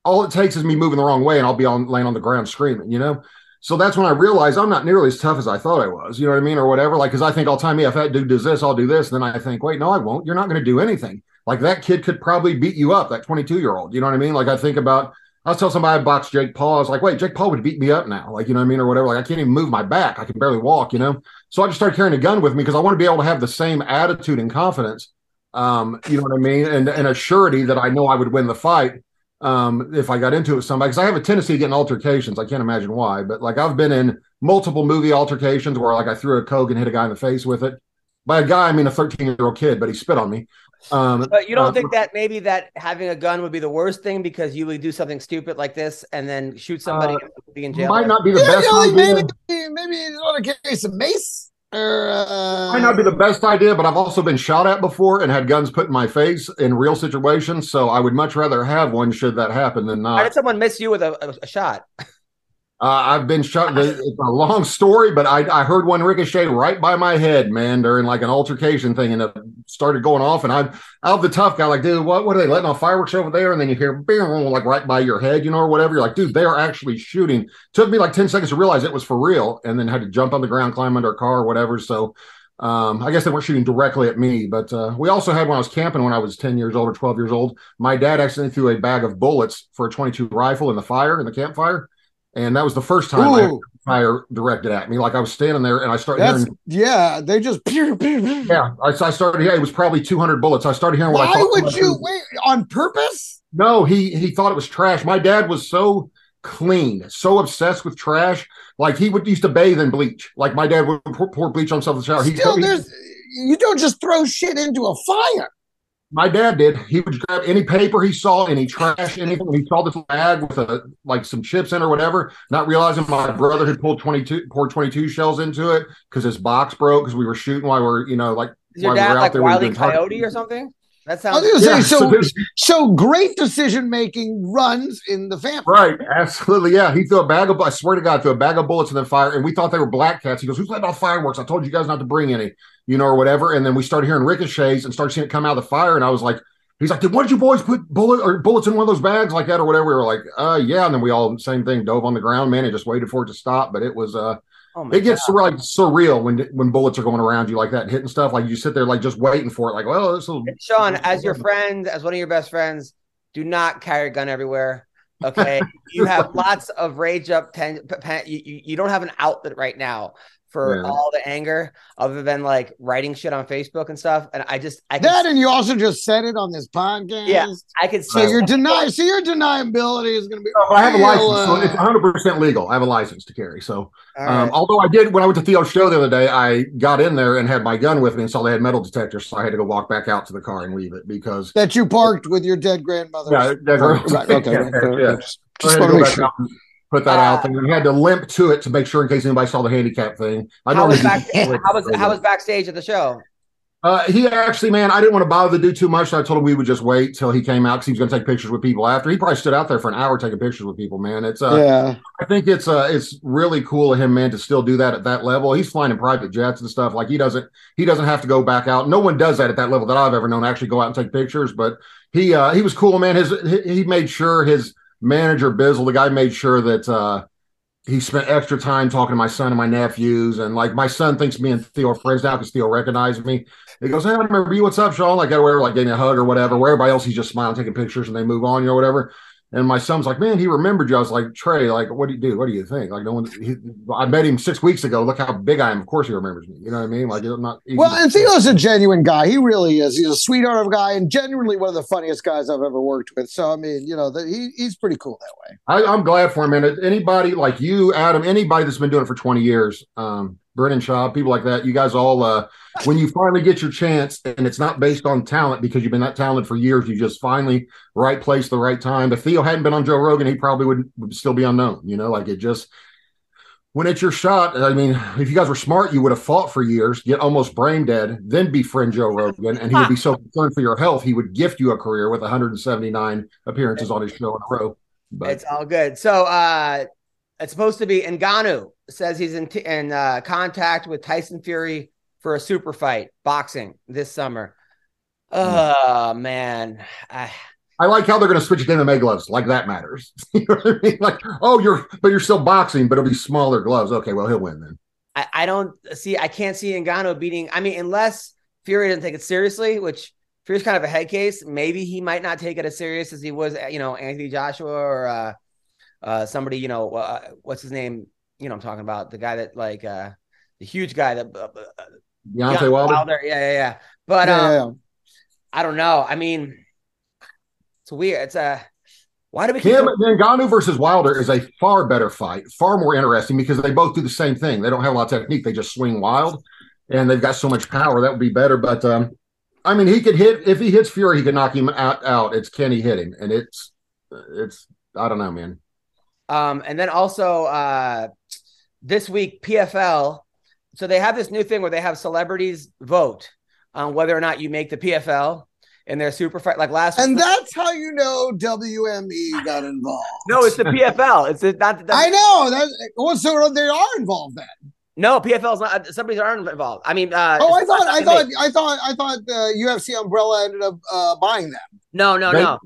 all it takes is me moving the wrong way, and I'll be on laying on the ground screaming. You know. So that's when I realized I'm not nearly as tough as I thought I was. You know what I mean, or whatever. Like, because I think all time, yeah, if that dude does this, I'll do this. Then I think, wait, no, I won't. You're not going to do anything. Like that kid could probably beat you up. That 22 year old. You know what I mean? Like I think about. I was telling somebody I boxed Jake Paul. I was like, wait, Jake Paul would beat me up now. Like, you know what I mean, or whatever. Like I can't even move my back. I can barely walk. You know. So I just started carrying a gun with me because I want to be able to have the same attitude and confidence. Um, you know what I mean, and and a surety that I know I would win the fight um, if I got into it with somebody, because I have a tendency to get in altercations. I can't imagine why, but like I've been in multiple movie altercations where like I threw a Coke and hit a guy in the face with it. By a guy, I mean a 13 year old kid, but he spit on me. Um, But you don't uh, think that maybe that having a gun would be the worst thing because you would do something stupid like this and then shoot somebody Uh, and be in jail? might not be the Yeah, best you know, idea. maybe maybe you want to carry some mace or uh, Might not be the best idea, but I've also been shot at before and had guns put in my face in real situations. So I would much rather have one should that happen than How not. did someone miss you with a, a, a shot? Uh, I've been shot. It's a long story, but I, I heard one ricochet right by my head, man, during like an altercation thing, and it started going off. And I'm out the tough guy, like, dude, what, what are they letting off fireworks over there? And then you hear boom, like right by your head, you know, or whatever. You're like, dude, they are actually shooting. Took me like 10 seconds to realize it was for real, and then had to jump on the ground, climb under a car, or whatever. So um, I guess they weren't shooting directly at me, but uh, we also had when I was camping when I was 10 years old or 12 years old, my dad accidentally threw a bag of bullets for a 22 rifle in the fire, in the campfire. And that was the first time I fire directed at me. Like I was standing there and I started That's hearing. yeah. They just pew, pew, pew. Yeah, I, I started. Yeah, it was probably 200 bullets. I started hearing what I Why thought. would you wait on purpose? No, he he thought it was trash. My dad was so clean, so obsessed with trash. Like he would used to bathe in bleach. Like my dad would pour, pour bleach on himself in the shower. Still, he- there's you don't just throw shit into a fire. My dad did. He would grab any paper he saw, any trash, anything. He saw this bag with a like some chips in or whatever, not realizing my brother had pulled twenty two poured twenty two shells into it because his box broke because we were shooting while we are you know like Is your while we dad were out like there, we were Wiley Coyote or something? That I sounds. was gonna Yeah, say so. so So great decision making runs in the family. Right, absolutely. Yeah, he threw a bag of. I swear to God, threw a bag of bullets in the fire, and we thought they were black cats. He goes, "Who's letting off fireworks? I told you guys not to bring any, you know, or whatever." And then we started hearing ricochets and started seeing it come out of the fire, and I was like, "He's like, did one of you boys put bullet or bullets in one of those bags like that or whatever?" We were like, "Uh, yeah." And then we all same thing, dove on the ground, man, and just waited for it to stop. But it was uh, Oh it gets God. like surreal when when bullets are going around you like that and hitting stuff. Like you sit there like just waiting for it, like, well, this will. Sean, as your friend, as one of your best friends, do not carry a gun everywhere. Okay, you have lots of rage up. Ten, you you don't have an outlet right now for Yeah. all the anger, other than like writing shit on Facebook and stuff. And I just, I can, That and you also just said it on this podcast. yeah, I can. So see your deny, so your deniability is going to be. Oh, I have a real, license, so uh, it's 100 percent legal. I have a license to carry, so. All Um, right. although I did when I went to Theo's show the other day, I got in there and had my gun with me and saw they had metal detectors, so I had to go walk back out to the car and leave it because that you parked with your dead grandmother. yeah, that- Right, okay. yeah, okay, yeah. Just, So I just had to want to go make back sure. Put that out there. And had to limp to it to make sure in case anybody saw the handicap thing. I how was normally back, how was how was backstage at the show? Uh, he actually, man, I didn't want to bother to do too much. So I told him we would just wait till he came out because he was going to take pictures with people after. He probably stood out there for an hour taking pictures with people. Man, it's uh, yeah, I think it's uh it's really cool of him, man, to still do that at that level. He's flying in private jets and stuff. Like he doesn't he doesn't have to go back out. No one does that at that level that I've ever known. Actually, go out and take pictures. But he uh he was cool, man. His he, he made sure his manager Bizzle, the guy, made sure that uh he spent extra time talking to my son and my nephews. And like my son thinks me and Theo are friends now because Theo recognized me. He goes, Hey, I remember you. What's up, Sean? Like, whatever, like, gave me a hug or whatever. Where everybody else, he's just smiling, taking pictures, and they move on, you know, whatever. And my son's like, Man, he remembered you. I was like, Trey, like, what do you do? What do you think? Like, no one, he, I met him six weeks ago. Look how big I am. Of course, he remembers me. You know what I mean? Like, it's not Well, and Theo's a genuine guy. He really is. He's a sweetheart of a guy and genuinely one of the funniest guys I've ever worked with. So, I mean, you know, the, he, he's pretty cool that way. I, I'm glad for him, man. Anybody like you, Adam, anybody that's been doing it for 20 years, um, Brennan Shaw, people like that, you guys all, uh, when you finally get your chance and it's not based on talent because you've been that talented for years, you just finally right place, the right time. If Theo hadn't been on Joe Rogan, he probably would, would still be unknown, you know, like it just, when it's your shot, I mean, if you guys were smart, you would have fought for years, get almost brain dead, then befriend Joe Rogan, and he would be so concerned for your health, he would gift you a career with 179 appearances on his show in a row. But It's all good. So uh it's supposed to be Ngannou says he's in, t- in uh, contact with Tyson Fury for a super fight, boxing this summer. Oh man, I, I like how they're going to switch to MMA gloves. Like that matters. you know what I mean? Like, oh, you're, but you're still boxing, but it'll be smaller gloves. Okay, well, he'll win then. I, I don't see. I can't see Ngannou beating. I mean, unless Fury doesn't take it seriously, which Fury's kind of a head case. Maybe he might not take it as serious as he was, you know, Anthony Joshua or uh, uh, somebody. You know, uh, what's his name? You know, I'm talking about the guy that like uh, the huge guy that uh, uh, Deontay Deontay Wilder. Yeah, yeah, yeah. But Yeah, um, yeah, yeah. I don't know. I mean, it's weird. It's a why do we keep Him, doing- Ngannou versus Wilder is a far better fight, far more interesting because they both do the same thing. They don't have a lot of technique. They just swing wild, and they've got so much power. That would be better. But um, I mean, he could hit if he hits Fury, he could knock him out. Out. It's can he hit him? And it's it's I don't know, man. Um, and then also uh, this week, PFL. So they have this new thing where they have celebrities vote on whether or not you make the PFL in their super fight. Like last, And that's how you know WME got involved. no, it's the PFL. It's the, not. The, I know that. Well, so they are involved then. no PFL is not. Somebody's aren't involved. I mean, uh, Oh, I it's thought, I thought, I thought, I thought the UFC umbrella ended up uh, buying them. No, no, They- no.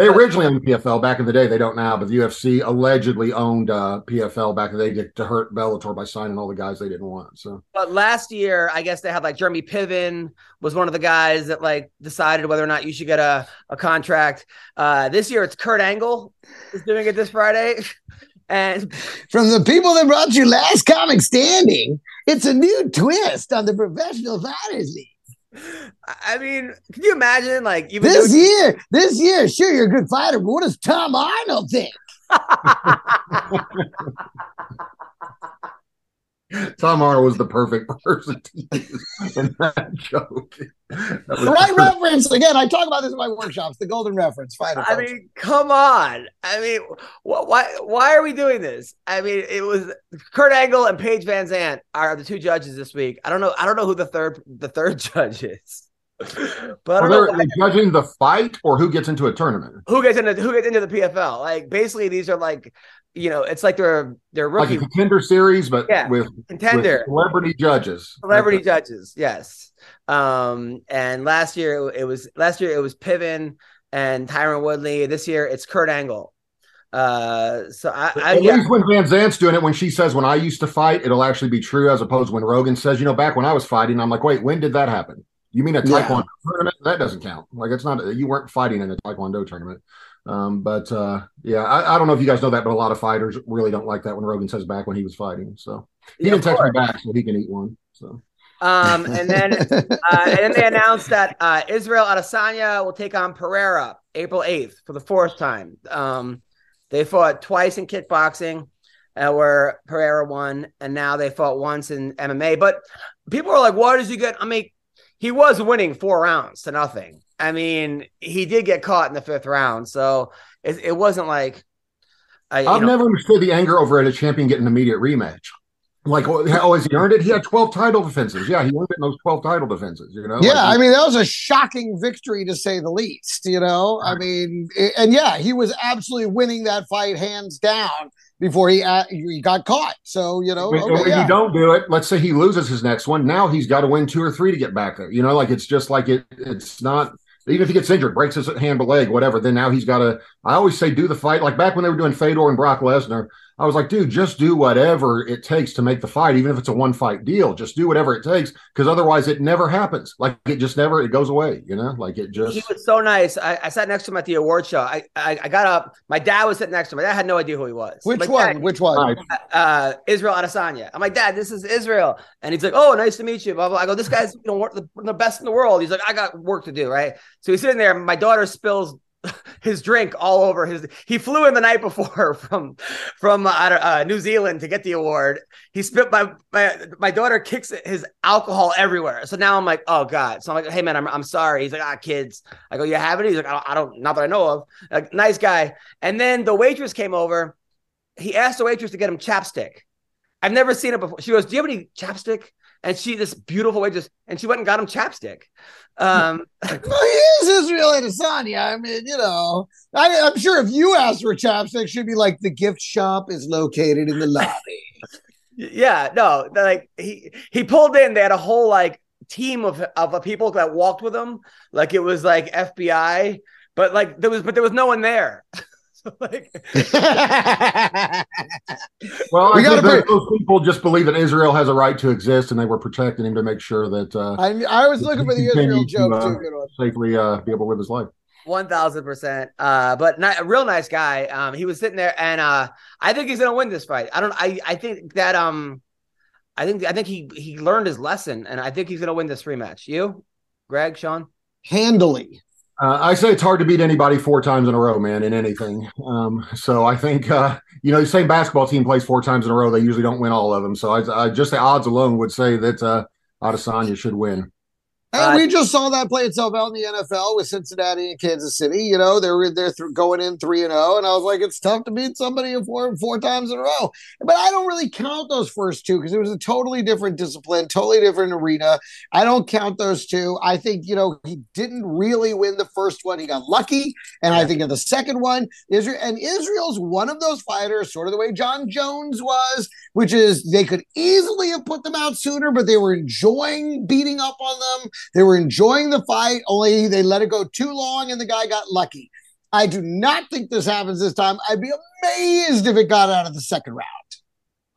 They originally owned PFL back in the day. They don't now, but the UFC allegedly owned uh, PFL back in the day to, to hurt Bellator by signing all the guys they didn't want. So But last year, I guess they had like Jeremy Piven was one of the guys that like decided whether or not you should get a, a contract. Uh, this year, it's Kurt Angle is doing it this Friday. And From the people that brought you last comic standing, it's a new twist on the professional fighters league. I mean, can you imagine like even This doing- year, this year, sure you're a good fighter, but what does Tom Arnold think? Tom Arnold was the perfect person to use in that joke. That was The right perfect. reference. Again, I talk about this in my workshops. The golden reference. Fighter. I folks. mean, come on. I mean, wh- why why are we doing this? I mean, it was Kurt Angle and Paige VanZant are the two judges this week. I don't know. I don't know who the third the third judge is, but Are they judging the fight or who gets into a tournament? who gets into who gets into the PFL. Like basically, these are like you know, it's like they're they're Like rookie a contender series, but Yeah, with, contender. with celebrity judges. celebrity Okay. judges yes um and last year it was last year it was piven and tyron woodley this year it's kurt angle uh so i, I At yeah, least when VanZant's doing it, when she says, when I used to fight, it'll actually be true, as opposed to when Rogan says, you know, back when I was fighting, I'm like, wait, when did that happen? You mean a Yeah. Taekwondo tournament? That doesn't count. Like, it's not, you weren't fighting in a Taekwondo tournament. Um, but uh, yeah, I, I don't know if you guys know that, but a lot of fighters really don't like that when Rogan says back when he was fighting. So he Yeah, didn't text me back, so he can eat one. So um and then uh, and then they announced that uh israel adesanya will take on pereira april 8th for the fourth time. Um they fought twice in kickboxing uh, where pereira won and now they fought once in mma but people are like why does he get i mean he was winning four rounds to nothing. I mean he did get caught in the fifth round so it, it wasn't like I, know, never understood the anger over at a champion getting an immediate rematch. Like, oh, oh, has he earned it? He had 12 title defenses. Yeah, he earned it in those 12 title defenses, you know? yeah, Like, I mean that was a shocking victory to say the least. You know, I mean, and yeah, he was absolutely winning that fight hands down before he uh, he got caught. So you know, okay, when yeah. you don't do it, let's say he loses his next one. Now he's got to win two or three to get back there. You know, like it's just like it. It's not even if he gets injured, breaks his hand, or leg, whatever. Then now he's got to. I always say do the fight. Like back when they were doing Fedor and Brock Lesnar, I was like, dude, just do whatever it takes to make the fight, even if it's a one fight deal. Just do whatever it takes, because otherwise it never happens. Like it just never. It goes away. You know, like it just. he was so nice. I, I sat next to him at the award show. I, I I got up. My dad was sitting next to me. My dad had no idea who he was. Which Like, one? "Dad, Which one? Nice. uh, Israel Adesanya. I'm like, Dad, this is Israel, and he's like, Oh, nice to meet you. Blah blah. I go, this guy's you know the, the best in the world. He's like, I got work to do, right? So he's sitting there. My daughter spills his drink all over his. He flew in the night before from from uh, uh, New Zealand to get the award. He spit my my my daughter kicks his alcohol everywhere. So now I'm like, oh god. So I'm like, hey man, I'm I'm sorry. He's like, ah, kids. I go, you have it. He's like, I don't, I don't not that I know of. Like, nice guy. And then the waitress came over. He asked the waitress to get him chapstick. I've never seen it before. She goes, "Do you have any chapstick?" And she, this beautiful way just and she went and got him chapstick. Um, Well, he is Israel Adesanya. I mean, you know, I, I'm sure if you asked for chapstick, she'd be like, the gift shop is located in the lobby. yeah, no, like he he pulled in. They had a whole like team of of people that walked with him, like it was like FBI, but like there was but there was no one there. so like Well, We I gotta think bring- those people just believe that Israel has a right to exist, and they were protecting him to make sure that uh, I, I was looking for the Israel Continue to, joke uh, too. Safely uh, be able to live his life. One thousand percent. Uh, but not, a real nice guy. Um, he was sitting there, and uh, I think he's gonna win this fight. I don't. I I think that um, I think I think he he learned his lesson, and I think he's gonna win this rematch. You, Greg, Sean. Handily. Uh, I say it's hard to beat anybody four times in a row, man, in anything. Um, so I think uh, you know the same basketball team plays four times in a row. They usually don't win all of them. So I, I just the odds alone would say that uh, Adesanya should win. And Uh, we just saw that play itself out in the NFL with Cincinnati and Kansas City. You know, they were they're th- going in three and zero, and I was like, it's tough to beat somebody in four four times in a row. But I don't really count those first two because it was a totally different discipline, totally different arena. I don't count those two. I think you know he didn't really win the first one; he got lucky, and I think in the second one, Israel and Israel's one of those fighters, sort of the way Jon Jones was, which is they could easily have put them out sooner, but they were enjoying beating up on them. They were enjoying the fight, only they let it go too long and the guy got lucky. I do not think this happens this time. I'd be amazed if it got out of the second round.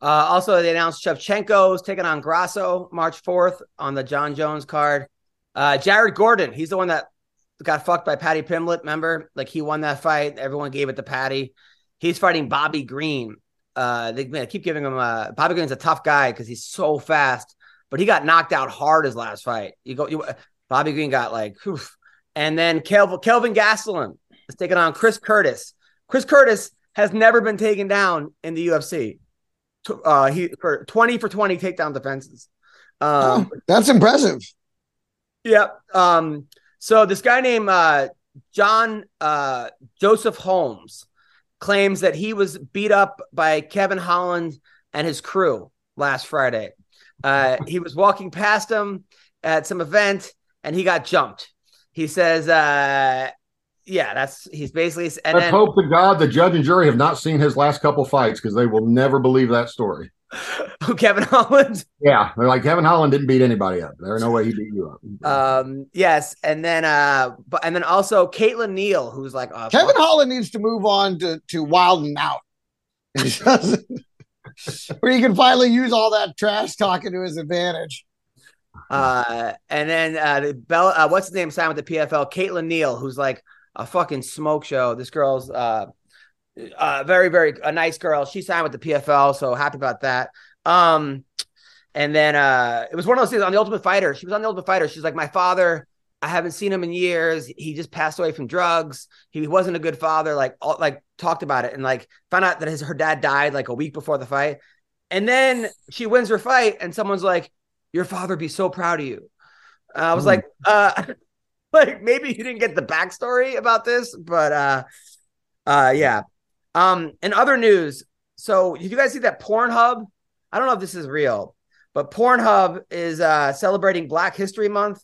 Uh, also, they announced Shevchenko's taking on Grasso March 4th on the Jon Jones card. Uh, Jared Gordon, he's the one that got fucked by Paddy Pimblett. Remember, like he won that fight. Everyone gave it to Paddy. He's fighting Bobby Green. Uh, they man, keep giving him. Uh, Bobby Green's a tough guy because he's so fast, but he got knocked out hard his last fight. You go, you, Bobby Green got like, oof. and then Kelvin, Kelvin Gastelum is taking on Chris Curtis. Chris Curtis has never been taken down in the UFC. Uh, he for twenty for twenty takedown defenses. Um, Oh, that's impressive. Yep. Um, so this guy named uh, John uh, Joseph Holmes claims that he was beat up by Kevin Holland and his crew last Friday. Uh, he was walking past him at some event and he got jumped. He says, uh, "Yeah, that's he's basically." And Let's then, hope to God the judge and jury have not seen his last couple fights because they will never believe that story. Kevin Holland. Yeah, they're like Kevin Holland didn't beat anybody up. There's no way he beat you up. Um, yes, and then uh, but and then also Caitlin Neal, who's like uh, Kevin Holland needs to move on to to Wild and Out. Where he can finally use all that trash talking to his advantage. Uh, and then uh, the Bell, uh, what's his name signed with the PFL? Caitlin Neal, who's like a fucking smoke show. This girl's uh, uh, very, very a nice girl. She signed with the PFL, so happy about that. Um, and then uh, it was one of those things on the Ultimate Fighter. She was on the Ultimate Fighter. She's like, my father. I haven't seen him in years. He just passed away from drugs. He wasn't a good father. Like, all, like talked about it and like found out that his her dad died like a week before the fight. And then she wins her fight, and someone's like, "Your father be so proud of you." Uh, I was Hmm. like, uh, like maybe you didn't get the backstory about this, but uh, uh, yeah. Um, in other news, so did you guys see that Pornhub? I don't know if this is real, but Pornhub is uh celebrating Black History Month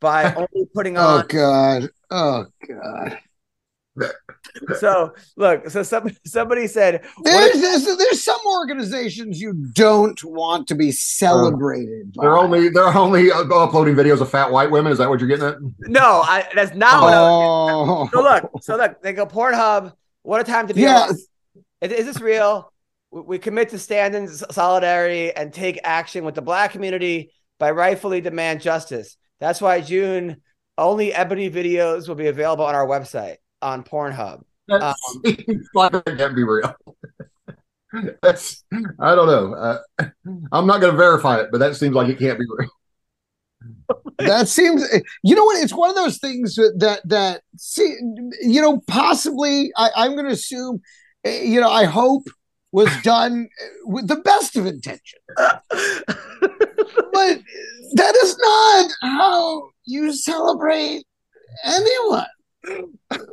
by only putting on. Oh. God. Oh God. So look, so some somebody said, There's, if- there's there's some organizations you don't want to be celebrated. by. They're only they're only uh, uploading videos of fat white women. Is that what you're getting at? no, I, that's not what. I was Oh, So look, so look, they go Pornhub. What a time to be Yeah. alive. Is, is this real? We, we commit to stand in solidarity and take action with the black community by rightfully demand justice. That's why June only ebony videos will be available on our website on Pornhub. That seems like it can't be real. That's I don't know. Uh, I'm not going to verify it, but that seems like it can't be real. That seems you know what? It's one of those things that that, see you know possibly I, i'm going to assume you know i hope was done with the best of intention but that is not how you celebrate anyone.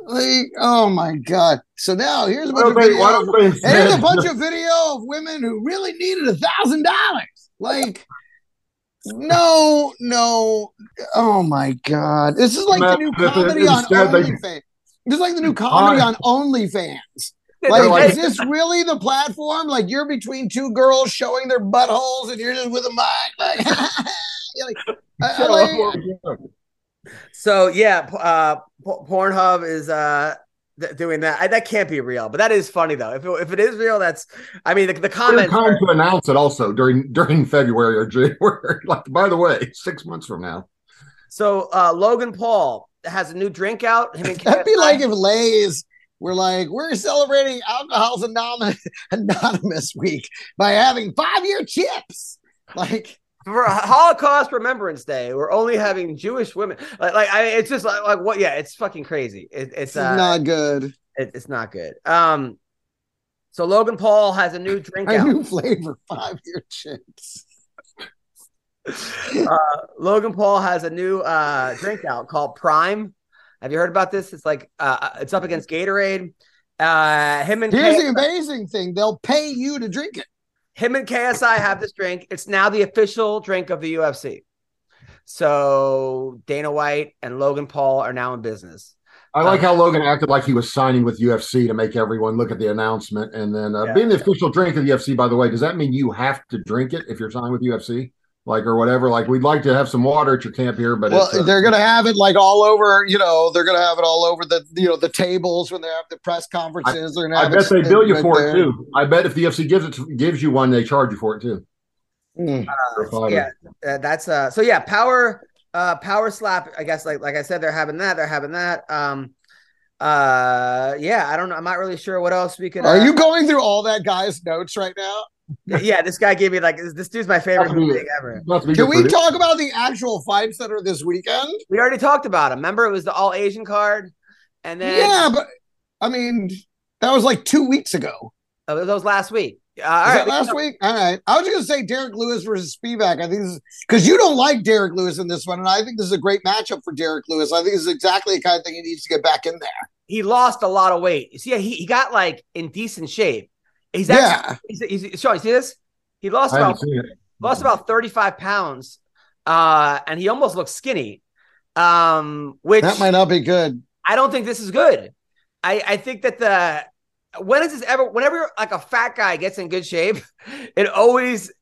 Like oh my god. So now here's a bunch of don't they- why video, don't they and here's a bunch of video of women who really needed a thousand dollars. Like no, no. Oh my god. This is like the new comedy on instead they- OnlyFans. This is like the new comedy on OnlyFans. They're Like, like- is this really the platform? Like you're between two girls showing their buttholes and you're just with a mic. Like, like, I- I like- So yeah, uh, Pornhub is uh th- doing that. I, that can't be real, but that is funny though. If it, if it is real, that's. I mean, the, the There's comments. time are- to announce it also during during February or January. Like by the way, six months from now. So uh, Logan Paul has a new drink out. Him and That'd be KSI. like if Lay's were like, we're celebrating Alcohol's Anonymous, Anonymous Week by having five year chips. Like, for Holocaust Remembrance Day, we're only having Jewish women. Like, like I, it's just like, like what? Yeah, it's fucking crazy. It, it's uh, not good. it, it's not good. Um, so Logan Paul has a new drink A out. new flavor, five year chips. uh, Logan Paul has a new uh, drink out called Prime. Have you heard about this? It's like uh, it's up against Gatorade. Uh, him and Here's K- the amazing thing they'll pay you to drink it. Him and KSI have this drink. It's now the official drink of the UFC. So Dana White and Logan Paul are now in business. I like how Logan acted like he was signing with UFC to make everyone look at the announcement, and then uh, Yeah. being the official drink of the UFC. By the way, does that mean you have to drink it if you're signing with UFC, like or whatever? Like we'd like to have some water at your camp here, but Well, it's, uh, they're gonna have it like all over, you know, they're gonna have it all over the you know the tables when they have the press conferences. they're gonna I bet it they bill you right for there. it too. I bet if the UFC gives it to, gives you one, they charge you for it too. Mm. For a fighter. Yeah, uh, that's uh. So yeah, power, uh, power slap. I guess like like I said, they're having that. They're having that. Um, Uh, yeah, I don't know. I'm not really sure what else we could. Are uh, you going through all that guy's notes right now? Yeah, this guy gave me like this, this dude's my favorite Must be- human being ever. Can we for talk about the actual fights that are this weekend? We already talked about him. Remember, it was the all Asian card, and then yeah, but I mean, that was like two weeks ago. Oh, that was last week. Uh, all Was right, that last week? All right. I was just gonna say Derrick Lewis versus Spivac. I think this because you don't like Derrick Lewis in this one, and I think this is a great matchup for Derrick Lewis. I think this is exactly the kind of thing he needs to get back in there. He lost a lot of weight. You see, he, he got like in decent shape. He's Yeah. actually, he's, he's, Sean, you see this? He lost I about haven't seen it. lost about 35 pounds uh and he almost looks skinny um which That might not be good. i don't think this is good i i think that the when is this ever whenever like a fat guy gets in good shape it always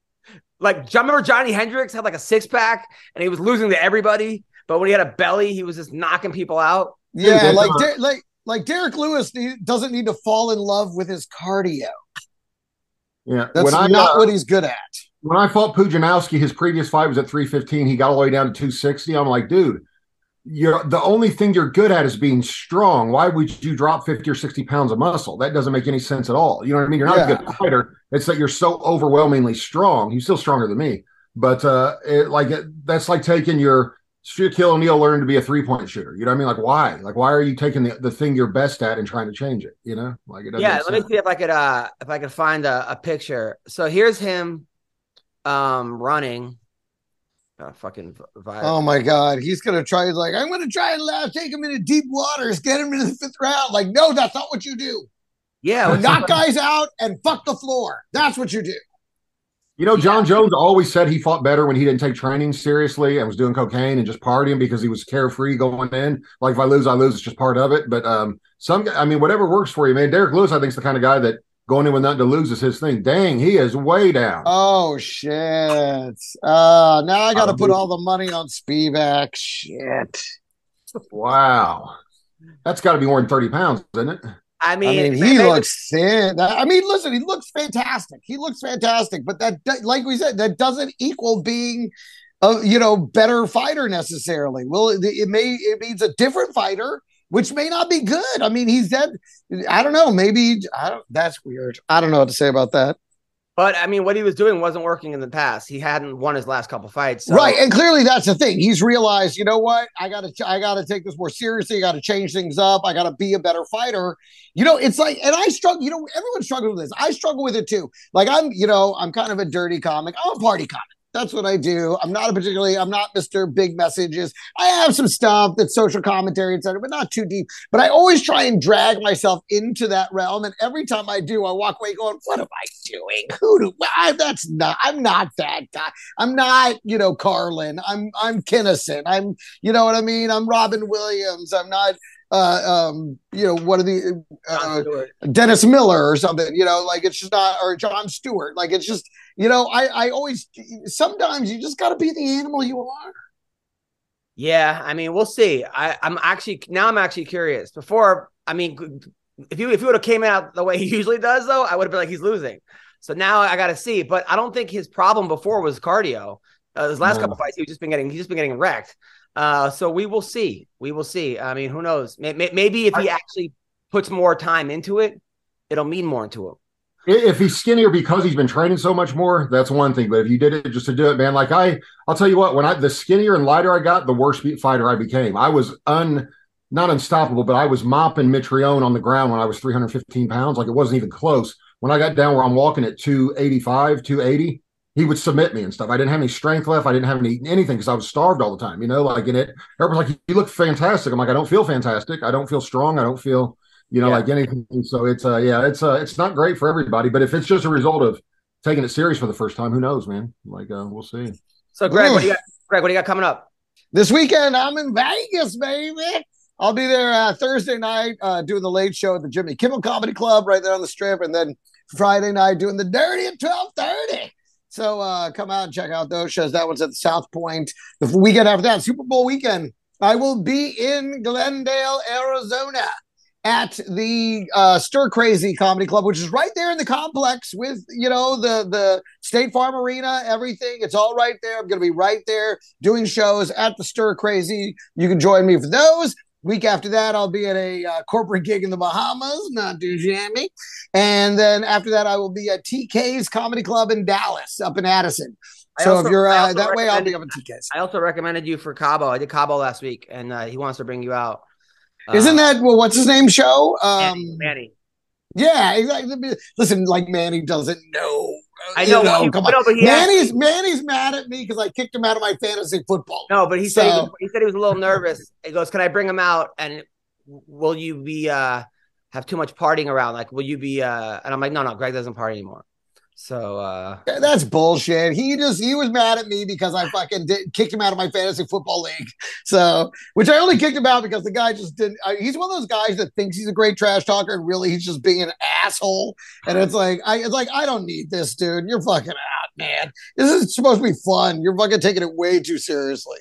like I remember Johny Hendricks had like a six-pack and he was losing to everybody but when he had a belly he was just knocking people out Yeah, like like like Derrick Lewis need, doesn't need to fall in love with his cardio. Yeah, That's I not uh, what he's good at. when I fought Pudzianowski, his previous fight was at 315. He got all the way down to 260. I'm like, dude, you're the only thing you're good at is being strong. Why would you drop 50 or 60 pounds of muscle? That doesn't make any sense at all. You know what I mean? You're not a good fighter. It's that you're so overwhelmingly strong. He's still stronger than me. But uh it, like it, that's like taking your Shaquille O'Neal learned to be a three point shooter. You know what I mean? Like why? Like why are you taking the, the thing you're best at and trying to change it? You know, like it doesn't. yeah make let me see if i could uh if i could find a, a picture so here's him um running uh, fucking vi- Oh my god, he's gonna try. He's Like I'm gonna try and laugh, take him into deep waters, get him into the fifth round. Like no, that's not what you do. yeah knock guys out and fuck the floor. That's what you do. You know, Jon Jones always said he fought better when he didn't take training seriously and was doing cocaine and just partying because he was carefree going in. Like if I lose, I lose. It's just part of it. But um, some, I mean, whatever works for you, man. Derrick Lewis, I think, is the kind of guy that going in with nothing to lose is his thing. Dang, he is way down. Oh shit! Uh, now I got to Oh, put all the money on Spivac. Shit. Wow, that's got to be more than thirty pounds, isn't it? I I mean, mean, he looks thin. I mean, listen, he looks fantastic. He looks fantastic, but that, that- like we said, that doesn't equal being a you know better fighter necessarily. Well, it, it may it means a different fighter, which may not be good. I mean, he's that. I don't know. Maybe I don't. That's weird. I don't know what to say about that. But I mean, what he was doing wasn't working in the past. He hadn't won his last couple fights. so- Right, and clearly that's the thing. He's realized, you know what? I got to, I got to take this more seriously. I got to change things up. I got to be a better fighter. You know, it's like, and I struggle. You know, everyone struggles with this. I struggle with it too. Like I'm, you know, I'm kind of a dirty comic. I'm a party comic. That's what I do. I'm not a particularly, I'm not Mr. Big Messages. I have some stuff that's social commentary, etc., but not too deep. But I always try and drag myself into that realm. And every time I do, I walk away going, "What am I doing? Who do I? That's not. I'm not that guy. I'm not, you know, Carlin. I'm I'm Kinison. I'm, you know what I mean? I'm Robin Williams. I'm not uh um you know what are the uh, Dennis Miller or something, you know, like it's just not or Jon Stewart. Like it's just, you know, I I always sometimes you just gotta be the animal you are. Yeah, I mean, we'll see. I, I'm actually now I'm actually curious. Before, I mean, if you if you would have came out the way he usually does, though, I would have been like he's losing. So now I got to see. But I don't think his problem before was cardio. Uh, his last No. couple fights, he just been getting he's just been getting wrecked. Uh, so we will see. We will see. I mean, who knows? May- may- Maybe if he actually puts more time into it, it'll mean more to him. If he's skinnier because he's been training so much more, that's one thing. But if you did it just to do it, man, like I, I'll tell you what, when I the skinnier and lighter I got, the worse fighter I became. I was un, not unstoppable, but I was mopping Mitrione on the ground when I was 315 pounds. Like it wasn't even close. When I got down where I'm walking at 285, 280, he would submit me and stuff. I didn't have any strength left. I didn't have any anything because I was starved all the time. You know, like in it, everyone's like, "You look fantastic." I'm like, I don't feel fantastic. I don't feel strong. I don't feel you know, Yeah. like anything. So it's uh yeah, it's uh it's not great for everybody, but if it's just a result of taking it serious for the first time, who knows, man? Like uh we'll see. So Greg, what do you got? Greg, what do you got coming up? This weekend I'm in Vegas, baby. I'll be there uh, Thursday night uh, doing the late show at the Jimmy Kimmel Comedy Club right there on the strip, and then Friday night doing the Dirty at twelve thirty. So uh, come out and check out those shows. That one's at the South Point. The weekend after that, Super Bowl weekend, I will be in Glendale, Arizona. At the uh, Stir Crazy Comedy Club, which is right there in the complex with you know the the State Farm Arena, everything. It's all right there. I'm going to be right there doing shows at the Stir Crazy. You can join me for those. Week after that, I'll be at a uh, corporate gig in the Bahamas, not too jammy. And then after that, I will be at TK's Comedy Club in Dallas, up in Addison. So also- if you're uh, that way, I'll be up at TK's. I also recommended you for Cabo. I did Cabo last week, and uh, he wants to bring you out. Uh, Isn't that well? What's his name? Show? Um, Manny? Manny. yeah, exactly. Listen, like Manny doesn't know. I you know, but he- come on. no, but Manny's Manny's mad at me because I kicked him out of my fantasy football. No, but he said he, was, he said he was a little nervous. He goes, "Can I bring him out? And will you be uh have too much partying around? Like, will you be?" uh And I'm like, "No, no, Greg doesn't party anymore." So uh That's bullshit. He just he was mad at me because I fucking did, kicked him out of my fantasy football league. So, which I only kicked him out because the guy just didn't. I, he's one of those guys that thinks he's a great trash talker and really he's just being an asshole. And it's like I it's like I don't need this, dude. You're fucking out, man. This is supposed to be fun. You're fucking taking it way too seriously.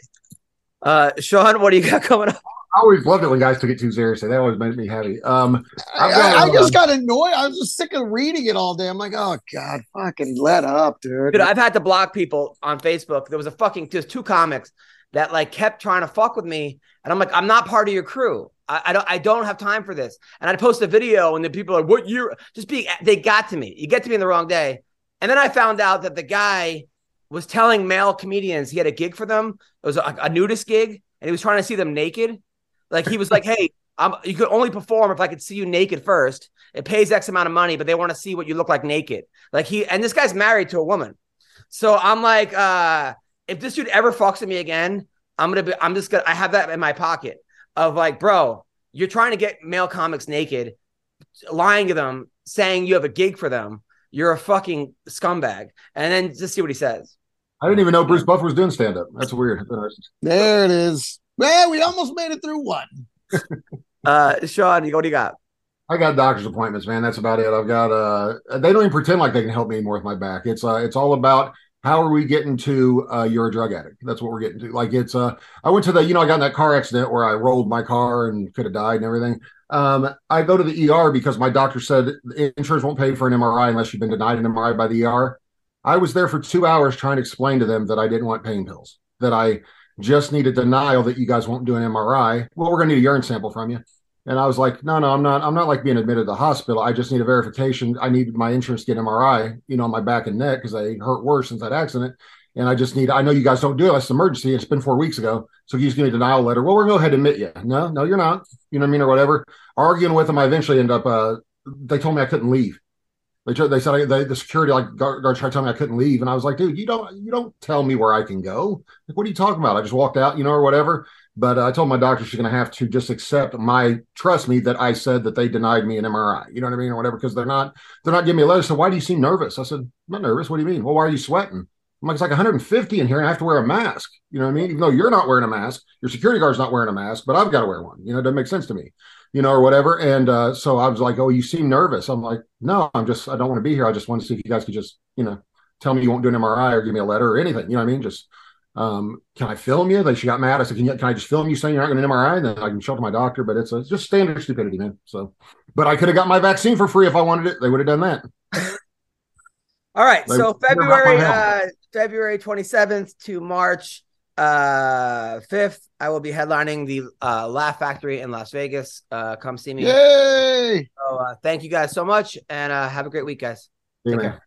uh Sean, what do you got coming up? I always loved it when guys took it too seriously. That always made me happy. Um, I, I've I, I just uh, got annoyed. I was just sick of reading it all day. I'm like, oh god, fucking let up, dude. Dude, I've had to block people on Facebook. There was a fucking there's two comics that like kept trying to fuck with me, and I'm like, I'm not part of your crew. I, I don't I don't have time for this. And I post a video, and the people are like, what year? Just being they got to me. You get to me in the wrong day. And then I found out that the guy was telling male comedians he had a gig for them. It was a, a nudist gig, and he was trying to see them naked. Like he was like, hey. I'm, you could only perform if I could see you naked first. It pays X amount of money, but they want to see what you look like naked. Like he and this guy's married to a woman. So I'm like, uh, if this dude ever fucks with me again, I'm gonna be, I'm just gonna, I have that in my pocket of like, bro, you're trying to get male comics naked, lying to them, saying you have a gig for them. You're a fucking scumbag. And then just see what he says. I didn't even know Bruce Buffer was doing stand up. That's weird. There it is. Well, we almost made it through one. Uh, Sean, what do you got? I got doctor's appointments, man. That's about it. I've got uh they don't even pretend like they can help me anymore with my back. It's uh it's all about how are we getting to uh you're a drug addict. That's what we're getting to. Like it's uh I went to the, you know, I got in that car accident where I rolled my car and could have died and everything. Um, I go to the ER because my doctor said insurance won't pay for an MRI unless you've been denied an MRI by the ER. I was there for two hours trying to explain to them that I didn't want pain pills, that I just need a denial that you guys won't do an MRI. Well, we're gonna need a urine sample from you. And I was like, no, no, I'm not. I'm not like being admitted to the hospital. I just need a verification. I need my insurance to get MRI, you know, on my back and neck because I hurt worse since that accident. And I just need. I know you guys don't do it. It's an emergency. It's been four weeks ago, so you just a denial letter. Well, we're going to go ahead and admit you. No, no, you're not. You know what I mean, or whatever. Arguing with them, I eventually end up. Uh, they told me I couldn't leave. They they said they, the security like guard, guard tried to tell me I couldn't leave, and I was like, dude, you don't you don't tell me where I can go. Like, what are you talking about? I just walked out, you know, or whatever. But uh, I told my doctor she's going to have to just accept my trust me that I said that they denied me an MRI. You know what I mean, or whatever, because they're not they're not giving me a letter. So why do you seem nervous? I said, I'm not nervous. What do you mean? Well, why are you sweating? I'm like, it's like 150 in here, and I have to wear a mask. You know what I mean? Even though you're not wearing a mask, your security guard's not wearing a mask, but I've got to wear one. You know, it doesn't make sense to me. You know, or whatever. And uh, so I was like, oh, you seem nervous. I'm like, no, I'm just I don't want to be here. I just want to see if you guys could just you know tell me you won't do an MRI or give me a letter or anything. You know what I mean? Just um, can I film you? They she got mad. I said, can, you, can I just film you saying you're not going to MRI? And then I can show it to my doctor. But it's, a, it's just standard stupidity, man. So, but I could have got my vaccine for free if I wanted it. They would have done that. All right. Like, So February uh February 27th to March uh 5th, I will be headlining the uh Laugh Factory in Las Vegas. Uh come see me. Yay! So uh, thank you guys so much and uh have a great week, guys. Take care.